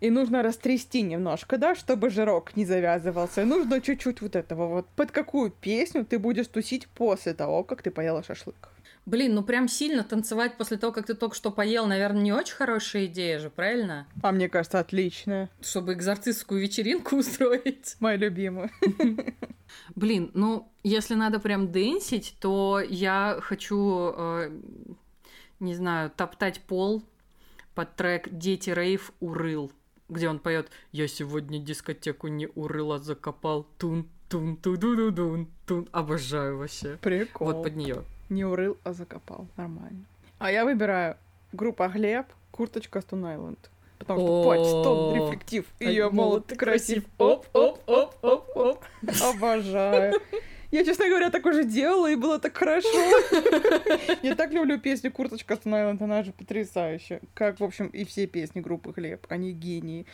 и нужно растрясти немножко, да, чтобы жирок не завязывался. И нужно чуть-чуть вот этого вот. Под какую песню ты будешь тусить после того, как ты поела шашлык? Блин, ну прям сильно танцевать после того, как ты только что поел, наверное, не очень хорошая идея же, правильно? А мне кажется, отличная. Чтобы экзорцистскую вечеринку [laughs] устроить. Мою любимую. [laughs] Блин, ну, если надо прям дэнсить, то я хочу, э, не знаю, топтать пол под трек «Дети рейв урыл», где он поет «Я сегодня дискотеку не урыл, а закопал тун тун ту ду ду дун тун Обожаю вообще. Прикол. Вот под нее. Не урыл, а закопал. Нормально. А я выбираю группа Глеб, курточка Stone Island. Потому что патч, стоп, рефлектив, ее молод красив. Оп, оп, оп, оп, оп. Обожаю. Я, честно говоря, так уже делала, и было так хорошо. Я так люблю песню «Курточка Stone Island», она же потрясающая. Как, в общем, и все песни группы «Хлеб», они гении.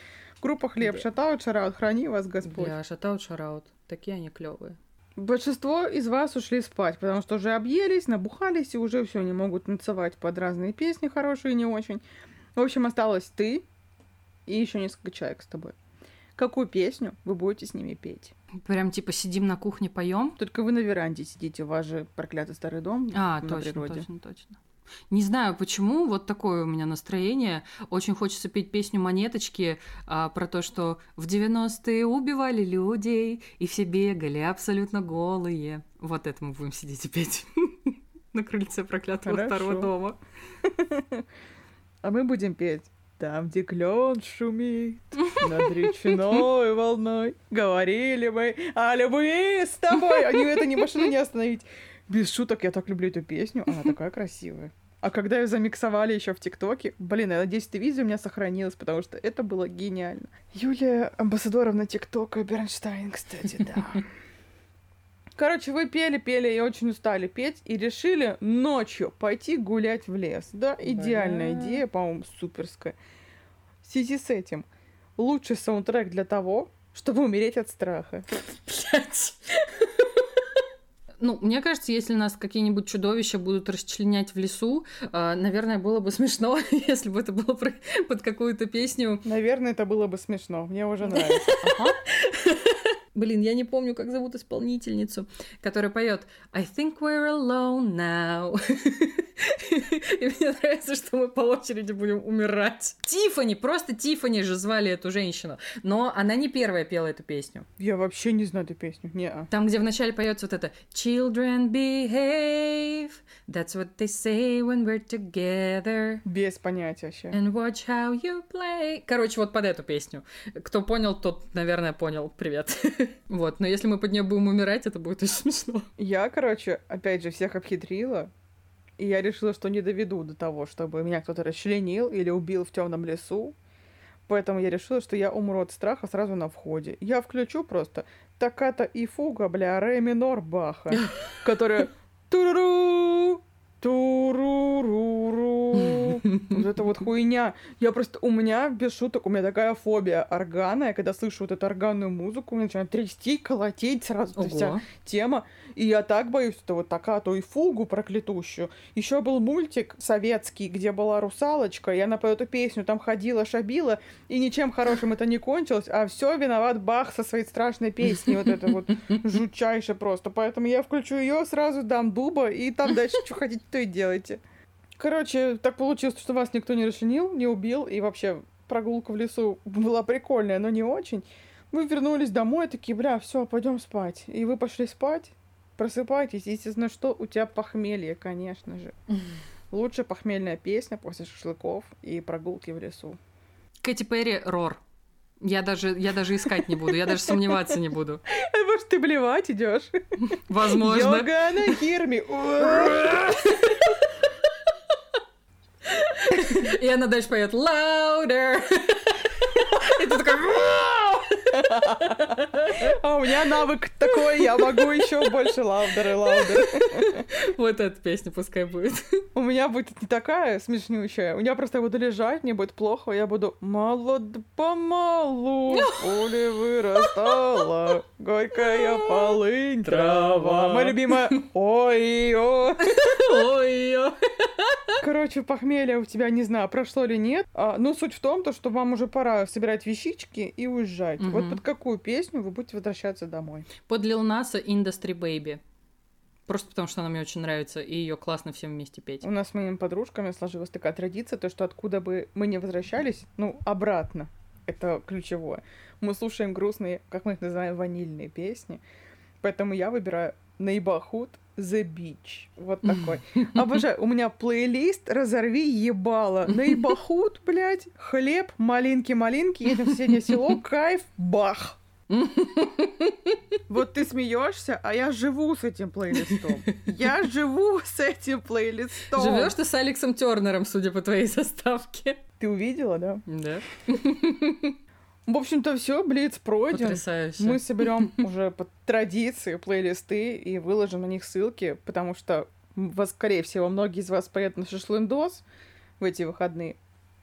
Группа «Хлеб», шатаут, шараут, храни вас Господь. Да, шатаут, шараут. Такие они клевые. Большинство из вас ушли спать, потому что уже объелись, набухались и уже все не могут танцевать под разные песни, хорошие и не очень. В общем, осталось ты и еще несколько человек с тобой. Какую песню вы будете с ними петь? Прям типа сидим на кухне, поем. Только вы на веранде сидите, у вас же проклятый старый дом. А, точно, природе. точно, точно. Не знаю почему, вот такое у меня настроение. Очень хочется петь песню «Монеточки» а, про то, что в 90-е убивали людей, и все бегали абсолютно голые. Вот это мы будем сидеть и петь [laughs] на крыльце проклятого Хорошо. старого дома. [laughs] А мы будем петь там, где клен шумит над речной волной, говорили мы о любви с тобой. Они это не машину не остановить. Без шуток, я так люблю эту песню, она такая красивая. А когда ее замиксовали еще в ТикТоке, блин, я надеюсь, это видео у меня сохранилось, потому что это было гениально. Юлия Амбассадоровна ТикТока Бернштайн, кстати, да. [laughs] Короче, вы пели, пели и очень устали петь, и решили ночью пойти гулять в лес. Да, идеальная Бля. идея, по-моему, суперская. В связи с этим, лучший саундтрек для того, чтобы умереть от страха. [laughs] Блять. Ну, мне кажется, если нас какие-нибудь чудовища будут расчленять в лесу, э, наверное, было бы смешно, [laughs] если бы это было под какую-то песню. Наверное, это было бы смешно. Мне уже нравится. Блин, я не помню, как зовут исполнительницу, которая поет I think we're alone now. [laughs] И мне нравится, что мы по очереди будем умирать. Тифани, просто Тифани же звали эту женщину. Но она не первая пела эту песню. Я вообще не знаю эту песню. Не -а. Там, где вначале поется вот это Children behave, that's what they say when we're together. Без понятия вообще. And watch how you play. Короче, вот под эту песню. Кто понял, тот, наверное, понял. Привет. [laughs] Вот, но если мы под нее будем умирать, это будет очень смешно. Я, короче, опять же, всех обхитрила. И я решила, что не доведу до того, чтобы меня кто-то расчленил или убил в темном лесу. Поэтому я решила, что я умру от страха сразу на входе. Я включу просто таката и фуга, бля, ре минор Баха, [laughs] которая туруру, туруру. [laughs] Вот это вот хуйня. Я просто, у меня, без шуток, у меня такая фобия органа. Я когда слышу вот эту органную музыку, меня начинает трясти, колотеть сразу Ого. вся тема. И я так боюсь, что вот такая-то и фугу проклятущую. Еще был мультик советский, где была русалочка, и она по эту песню там ходила, шабила, и ничем хорошим это не кончилось, а все виноват Бах со своей страшной песней, вот это вот [laughs] жутчайше просто. Поэтому я включу ее, сразу дам дуба, и там дальше что хотите, то и делайте. Короче, так получилось, что вас никто не расчленил, не убил, и вообще прогулка в лесу была прикольная, но не очень. Мы вернулись домой, такие, бля, все, пойдем спать. И вы пошли спать, просыпайтесь, естественно, что у тебя похмелье, конечно же. [laughs] Лучшая похмельная песня после шашлыков и прогулки в лесу. Кэти Перри Рор. Я даже, я даже искать не буду, я даже сомневаться не буду. [laughs] А может, ты блевать идешь? [laughs] Возможно. Йога на хирме. И она дальше поет louder. И ты такой... [laughs] А у меня навык такой, я могу еще больше лаудер и лаудер. [laughs] Вот эта песня пускай будет. [laughs] У меня будет не такая смешнющая. У меня просто я буду лежать, мне будет плохо, я буду молод помалу, поле вырастала, горькая полынь, трава. Моя любимая ой-ой. Ой, Короче, похмелье у тебя, не знаю, прошло или нет. А, ну, суть в том, то, что вам уже пора собирать вещички и уезжать. Вот под какую песню вы будете возвращаться домой? Под Lil Nas Industry Baby. Просто потому, что она мне очень нравится, и ее классно всем вместе петь. У нас с моими подружками сложилась такая традиция, то, что откуда бы мы не возвращались, ну, обратно, это ключевое. Мы слушаем грустные, как мы их называем, ванильные песни. Поэтому я выбираю Neighborhood The Beach. Вот [laughs] такой. Обожаю. У меня плейлист «Разорви ебало». Neighborhood, блядь, хлеб, малинки-малинки, едем в соседнее село, кайф, бах. Вот ты смеешься, а я живу с этим плейлистом. Я живу с этим плейлистом. Живешь ты с Алексом Тернером, судя по твоей [laughs] заставке. Ты увидела, да? Да. [laughs] В общем-то, все, Блиц пройден. Потрясающе. Мы соберем [laughs] уже по традиции плейлисты и выложим на них ссылки, потому что, скорее всего, многие из вас поедут на шашлындос в эти выходные.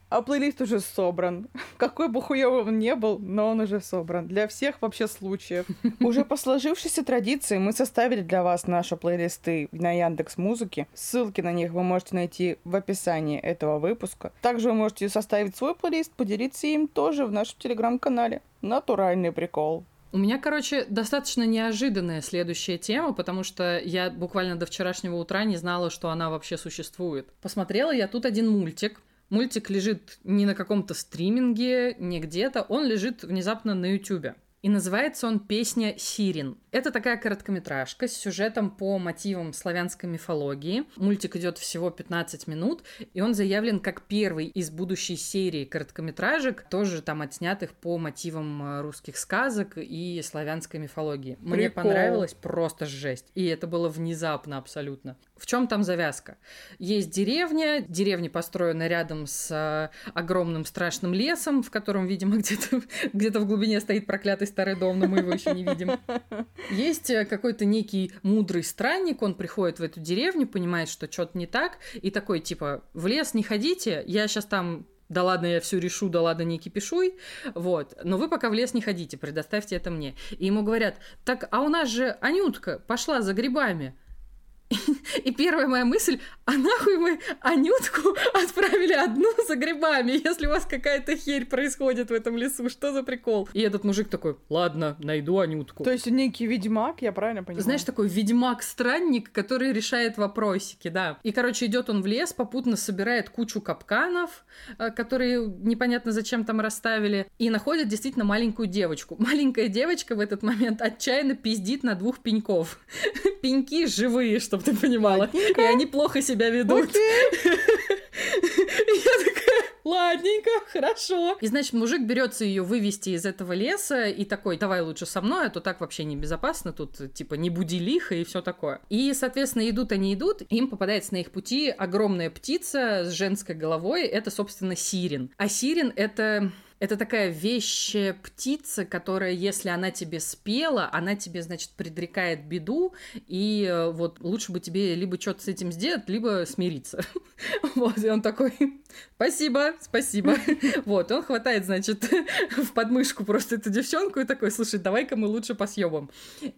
А плейлист уже собран. [laughs] Какой бы хуёвый он не был, но он уже собран. Для всех вообще случаев. [laughs] Уже по сложившейся традиции мы составили для вас наши плейлисты на Яндекс Музыке. Ссылки на них вы можете найти в описании этого выпуска. Также вы можете составить свой плейлист, поделиться им тоже в нашем телеграм-канале. Натуральный прикол. У меня, короче, достаточно неожиданная следующая тема, потому что я буквально до вчерашнего утра не знала, что она вообще существует. Посмотрела я тут один мультик. Мультик лежит не на каком-то стриминге, не где-то, он лежит внезапно на Ютубе. И называется он «Песня Сирин». Это такая короткометражка с сюжетом по мотивам славянской мифологии. Мультик идет всего 15 минут, и он заявлен как первый из будущей серии короткометражек, тоже там отснятых по мотивам э, русских сказок и славянской мифологии. Мне Прикол. понравилось просто жесть. И это было внезапно абсолютно. В чем там завязка? Есть деревня, деревня построена рядом с э, огромным страшным лесом, в котором, видимо, [laughs] где-то где в глубине стоит проклятый старый дом, но мы его еще не видим. Есть э, какой-то некий мудрый странник, он приходит в эту деревню, понимает, что что-то не так, и такой, типа, в лес не ходите, я сейчас там да ладно, я все решу, да ладно, не кипишуй, вот, но вы пока в лес не ходите, предоставьте это мне. И ему говорят, так, а у нас же Анютка пошла за грибами. И первая моя мысль, а нахуй мы Анютку отправили одну за грибами, если у вас какая-то херь происходит в этом лесу, что за прикол? И этот мужик такой, ладно, найду Анютку. То есть некий ведьмак, я правильно понимаю? Знаешь, такой ведьмак-странник, который решает вопросики, да. И, короче, идет он в лес, попутно собирает кучу капканов, э, которые непонятно зачем там расставили, и находит действительно маленькую девочку. Маленькая девочка в этот момент отчаянно пиздит на двух пеньков. [laughs] Пеньки живые, чтобы ты понимала. И они плохо себя ведут. [laughs] Я такая, ладненько, хорошо. И, значит, мужик берется ее вывести из этого леса и такой, давай лучше со мной, а то так вообще небезопасно, тут, типа, не буди лихо и все такое. И, соответственно, идут они идут, им попадается на их пути огромная птица с женской головой, это, собственно, сирен. А сирен — это это такая вещая птица, которая, если она тебе спела, она тебе, значит, предрекает беду, и э, вот лучше бы тебе либо что-то с этим сделать, либо смириться. [laughs] Вот, и он такой, спасибо, спасибо. [laughs] Вот, он хватает, значит, [laughs] в подмышку просто эту девчонку и такой, слушай, давай-ка мы лучше посъебам.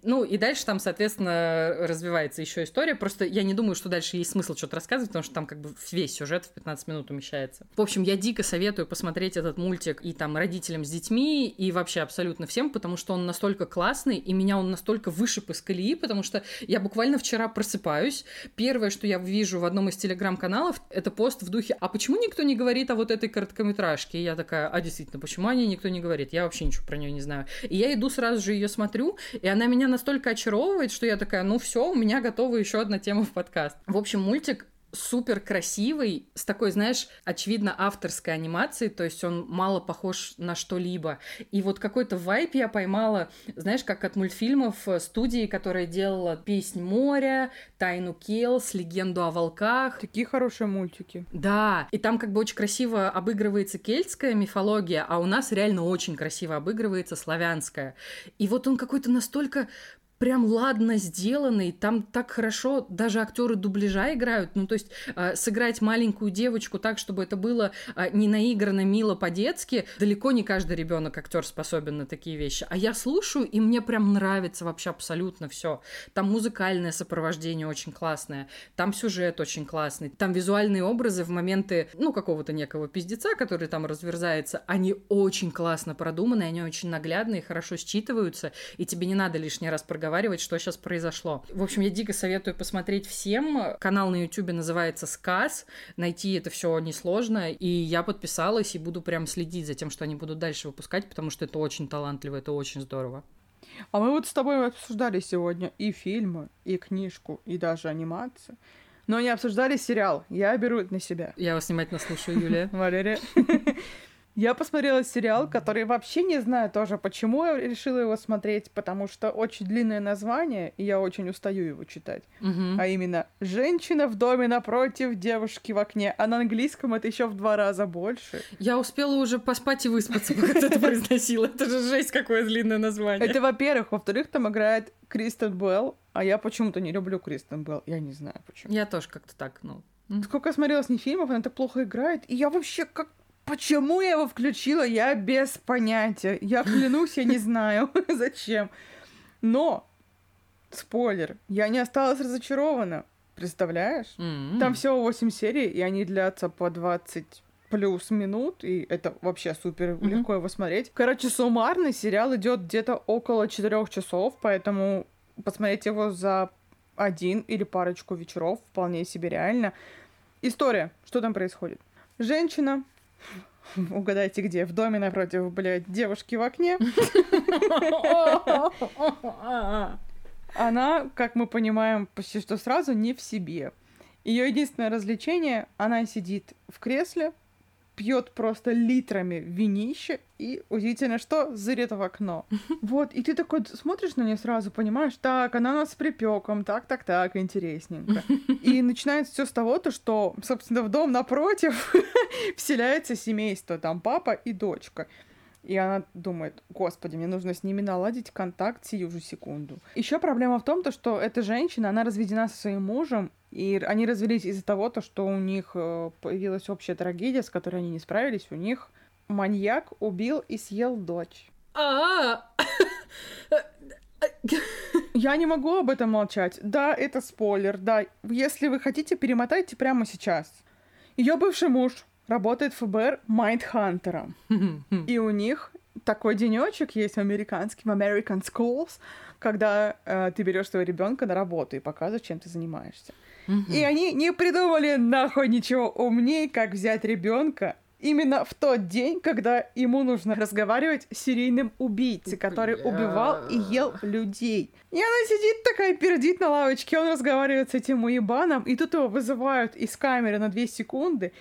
Ну, и дальше там, соответственно, развивается еще история. Просто я не думаю, что дальше есть смысл что-то рассказывать, потому что там как бы весь сюжет в 15 минут умещается. В общем, я дико советую посмотреть этот мультик и там родителям с детьми, и вообще абсолютно всем, потому что он настолько классный, и меня он настолько вышиб из колеи, потому что я буквально вчера просыпаюсь, первое, что я вижу в одном из телеграм-каналов, это пост в духе «А почему никто не говорит о вот этой короткометражке?» И я такая «А действительно, почему о ней никто не говорит? Я вообще ничего про нее не знаю». И я иду сразу же ее смотрю, и она меня настолько очаровывает, что я такая «Ну все, у меня готова еще одна тема в подкаст». В общем, мультик супер красивый, с такой, знаешь, очевидно авторской анимацией, то есть он мало похож на что-либо. И вот какой-то вайп я поймала, знаешь, как от мультфильмов студии, которая делала «Песнь моря», «Тайну Келс», «Легенду о волках». Такие хорошие мультики. Да, и там как бы очень красиво обыгрывается кельтская мифология, а у нас реально очень красиво обыгрывается славянская. И вот он какой-то настолько прям ладно сделанный, там так хорошо даже актеры дубляжа играют, ну то есть э, сыграть маленькую девочку так, чтобы это было э, не наигранно, мило по-детски, далеко не каждый ребенок актер способен на такие вещи. А я слушаю, и мне прям нравится вообще абсолютно все. Там музыкальное сопровождение очень классное, там сюжет очень классный, там визуальные образы в моменты, ну, какого-то некого пиздеца, который там разверзается, они очень классно продуманы, они очень наглядные, хорошо считываются, и тебе не надо лишний раз проговаривать проговаривать, что сейчас произошло. В общем, я дико советую посмотреть всем. Канал на YouTube называется «Сказ». Найти это все несложно. И я подписалась и буду прям следить за тем, что они будут дальше выпускать, потому что это очень талантливо, это очень здорово. А мы вот с тобой обсуждали сегодня и фильмы, и книжку, и даже анимацию. Но не обсуждали сериал. Я беру это на себя. Я вас внимательно слушаю, Юлия. [laughs] Валерия. [laughs] Я посмотрела сериал, который вообще не знаю тоже, почему я решила его смотреть, потому что очень длинное название, и я очень устаю его читать. Угу. А именно «Женщина в доме напротив девушки в окне». А на английском это еще в два раза больше. Я успела уже поспать и выспаться, пока ты это произносила. Это же жесть, какое длинное название. Это во-первых. Во-вторых, там играет Кристен Белл, а я почему-то не люблю Кристен Белл. Я не знаю почему. Я тоже как-то так, ну... Сколько я смотрела с ней фильмов, она так плохо играет, и я вообще как Почему я его включила, я без понятия. Я клянусь, я не знаю, [laughs] зачем. Но, спойлер, я не осталась разочарована. Представляешь? Mm-hmm. Там всего 8 серий, и они длятся по 20 плюс минут, и это вообще супер mm-hmm. легко его смотреть. Короче, суммарный сериал идет где-то около 4 часов, поэтому посмотреть его за один или парочку вечеров вполне себе реально. История. Что там происходит? Женщина Угадайте где? В доме напротив, блядь, девушки в окне. [laughs] Она, как мы понимаем, почти что сразу не в себе. Ее единственное развлечение, она сидит в кресле, пьет просто литрами винище и, удивительно что, зырит в окно. [laughs] Вот, и ты такой смотришь на нее сразу, понимаешь, так, она у нас с припеком, так, так, так, интересненько. И [laughs] начинается все с того, то, что, собственно, в дом напротив [laughs] вселяется семейство, там папа и дочка. И она думает, господи, мне нужно с ними наладить контакт сию же секунду. Еще проблема в том, то, что эта женщина, она разведена со своим мужем, и они развелись из-за того, то, что у них э, появилась общая трагедия, с которой они не справились. У них маньяк убил и съел дочь. А, Я не могу об этом молчать. Да, это спойлер, да. Если вы хотите, перемотайте прямо сейчас. Ее бывший муж работает ФБР Майндхантером. И у них такой денечек есть в американском American Schools, когда э, ты берешь своего ребенка на работу и показываешь, чем ты занимаешься. И они не придумали нахуй ничего умнее, как взять ребенка именно в тот день, когда ему нужно разговаривать с серийным убийцей, который Бля. убивал и ел людей. И она сидит такая, пердит на лавочке, он разговаривает с этим уебаном, и тут его вызывают из камеры на две секунды,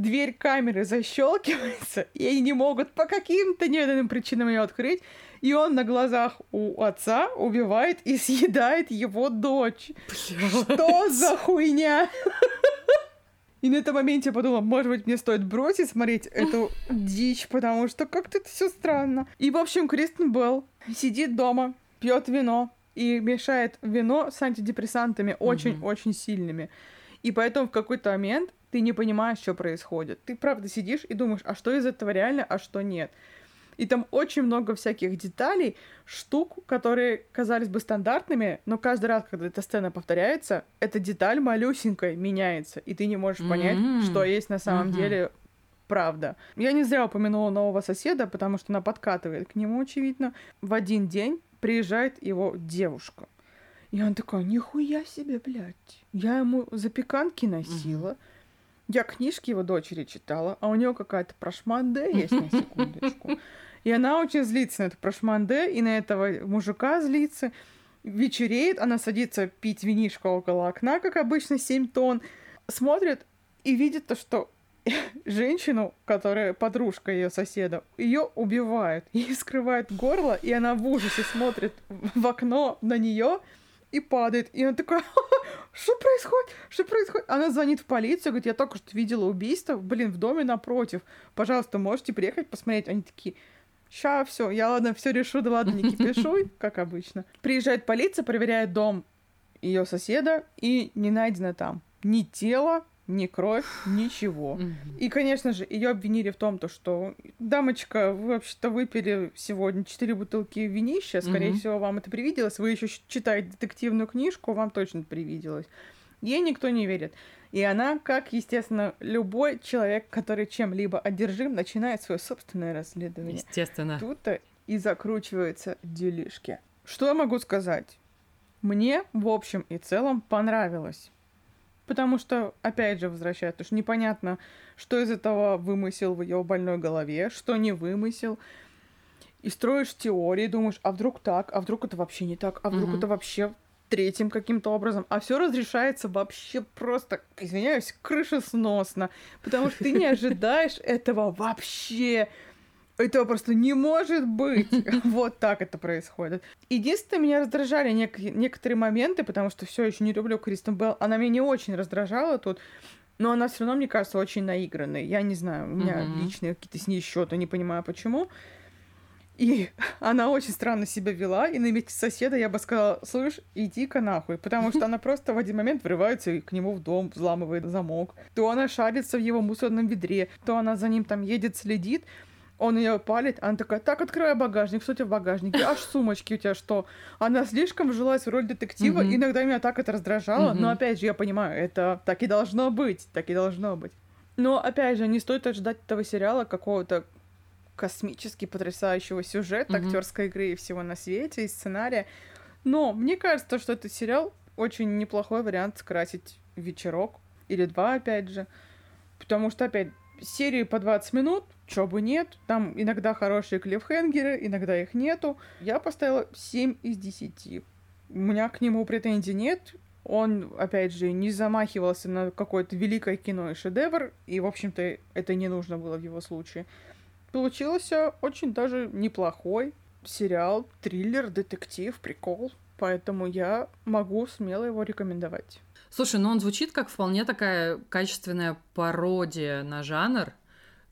дверь камеры защелкивается, и они не могут по каким-то неведомым причинам ее открыть, и он на глазах у отца убивает и съедает его дочь. Блядь. Что за хуйня? И на этом моменте я подумала, может быть, мне стоит бросить смотреть эту дичь, потому что как-то это все странно. И, в общем, Кристен Белл сидит дома, пьет вино и мешает вино с антидепрессантами очень-очень сильными. И поэтому в какой-то момент ты не понимаешь, что происходит. Ты правда сидишь и думаешь, а что из этого реально, а что нет. И там очень много всяких деталей, штук, которые казались бы стандартными, но каждый раз, когда эта сцена повторяется, эта деталь малюсенькая меняется, и ты не можешь понять, mm-hmm. что есть на самом mm-hmm. деле правда. Я не зря упомянула нового соседа, потому что она подкатывает к нему, очевидно. В один день приезжает его девушка. И он такой, нихуя себе, блядь. Я ему запеканки носила. Mm-hmm. Я книжки его дочери читала, а у нее какая-то прошманде есть на секундочку. [laughs] И она очень злится на это прошманде, и на этого мужика злится. Вечереет, она садится пить винишко около окна, как обычно, 7 тонн. Смотрит и видит то, что [laughs] женщину, которая подружка ее соседа, ее убивают. [laughs] Ей скрывает горло, и она в ужасе смотрит в окно на нее и падает. И он такой, [laughs] что происходит? Что происходит? Она звонит в полицию, говорит, я только что видела убийство, блин, в доме напротив. Пожалуйста, можете приехать посмотреть? Они такие, Ща, все, я ладно, все решу, да ладно, не кипишуй, [laughs] как обычно. Приезжает полиция, проверяет дом ее соседа, и не найдено там ни тело, ни кровь, ничего. И, конечно же, ее обвинили в том, то, что дамочка, вы вообще-то выпили сегодня четыре бутылки винища, скорее всего, вам это привиделось. Вы еще читаете детективную книжку, вам точно привиделось. Ей никто не верит. И она, как, естественно, любой человек, который чем-либо одержим, начинает свое собственное расследование. Естественно. Тут-то и закручиваются делишки. Что я могу сказать? Мне, в общем и целом, понравилось. Потому что, опять же, возвращаясь, потому что непонятно, что из этого вымысел в ее больной голове, что не вымысел. И строишь теории, думаешь, а вдруг так, а вдруг это вообще не так, а вдруг угу. это вообще третьим каким-то образом, а все разрешается вообще просто, извиняюсь, крышесносно, потому что ты не [laughs] ожидаешь этого вообще. Этого просто не может быть. [laughs] Вот так это происходит. Единственное, меня раздражали нек- некоторые моменты, потому что все еще не люблю Кристен Белл. Она меня не очень раздражала тут. Но она все равно, мне кажется, очень наигранной. Я не знаю, у меня mm-hmm. личные какие-то с ней счеты, не понимаю почему. И [laughs] она очень странно себя вела, и на месте соседа я бы сказала, слышь, иди-ка нахуй, потому что она просто в один момент врывается к нему в дом, взламывает замок. То она шарится в его мусорном ведре, то она за ним там едет, следит, он ее палит, она такая, так, открывай багажник, что у тебя в багажнике? Аж сумочки у тебя что? Она слишком вжилась в роль детектива, mm-hmm. иногда меня так это раздражало, mm-hmm. но опять же, я понимаю, это так и должно быть, так и должно быть. Но, опять же, не стоит ожидать этого сериала какого-то космически потрясающего сюжета, mm-hmm. актерской игры и всего на свете, и сценария. Но мне кажется, что этот сериал очень неплохой вариант скрасить вечерок или два, опять же. Потому что, опять, серии по 20 минут, чё бы нет. Там иногда хорошие клиффхенгеры, иногда их нету. Я поставила 7 из 10. У меня к нему претензий нет. Он, опять же, не замахивался на какое-то великое кино и шедевр, и, в общем-то, это не нужно было в его случае. Получился очень даже неплохой сериал, триллер, детектив, прикол. Поэтому я могу смело его рекомендовать. Слушай, ну он звучит как вполне такая качественная пародия на жанр.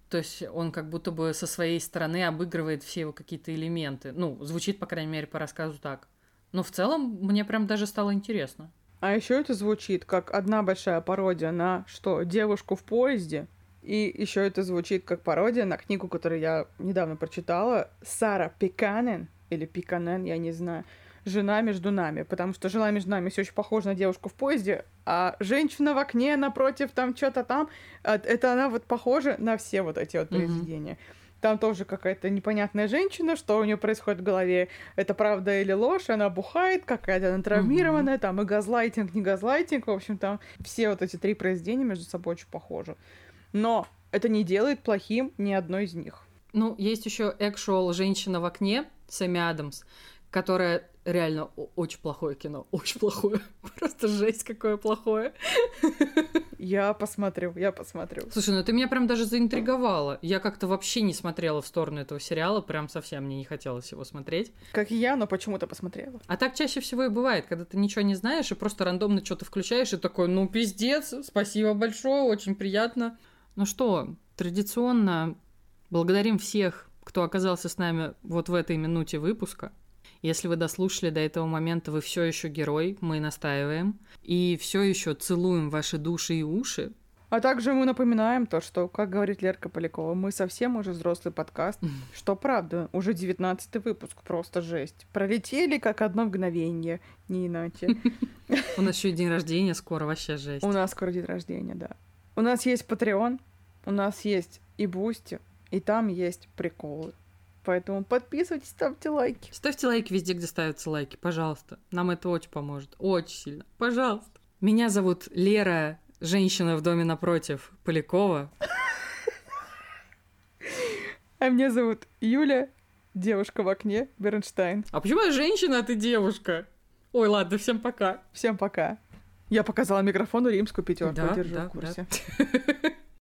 То есть он как будто бы со своей стороны обыгрывает все его какие-то элементы. Ну, звучит, по крайней мере, по рассказу так. Но в целом мне прям даже стало интересно. А еще это звучит как одна большая пародия на что? Девушку в поезде, и еще это звучит как пародия на книгу, которую я недавно прочитала. Сара Пиканен, или Пиканен, я не знаю. «Жена между нами», потому что «Жена между нами» все очень похожа на девушку в поезде, а женщина в окне напротив, там что-то там, а, это она вот похожа на все вот эти вот произведения. Mm-hmm. Там тоже какая-то непонятная женщина, что у нее происходит в голове, это правда или ложь, она бухает, какая-то она травмированная, mm-hmm. там и газлайтинг, не газлайтинг, в общем, там все вот эти три произведения между собой очень похожи. Но это не делает плохим ни одной из них. Ну, есть еще экшуал «Женщина в окне» Сэмми Адамс, которая реально очень плохое кино. [laughs] Очень плохое. Просто жесть какое плохое. Я посмотрю, я посмотрю. Слушай, ну ты меня прям даже заинтриговала. Я как-то вообще не смотрела в сторону этого сериала, прям совсем мне не хотелось его смотреть. Как и я, но почему-то посмотрела. А так чаще всего и бывает, когда ты ничего не знаешь и просто рандомно что-то включаешь и такой, ну пиздец, спасибо большое, очень приятно. Ну что, традиционно благодарим всех, кто оказался с нами вот в этой минуте выпуска. Если вы дослушали до этого момента, вы все еще герой, мы настаиваем. И все еще целуем ваши души и уши. А также мы напоминаем то, что, как говорит Лерка Полякова, мы совсем уже взрослый подкаст, что правда, уже девятнадцатый выпуск, просто жесть. Пролетели как одно мгновение, не иначе. У нас еще и день рождения скоро, вообще жесть. У нас скоро день рождения, да. У нас есть Patreon, у нас есть и Boosty, и там есть приколы. Поэтому подписывайтесь, ставьте лайки. Ставьте лайки везде, где ставятся лайки, пожалуйста. Нам это очень поможет. Очень сильно. Пожалуйста. Меня зовут Лера, женщина в доме напротив, Полякова. А меня зовут Юля, девушка в окне, Бернштайн. А почему я женщина, а ты девушка? Ой, ладно, всем пока. Всем пока. Я показала микрофону римскую пятерку, Да, держу да, в курсе. да. [laughs]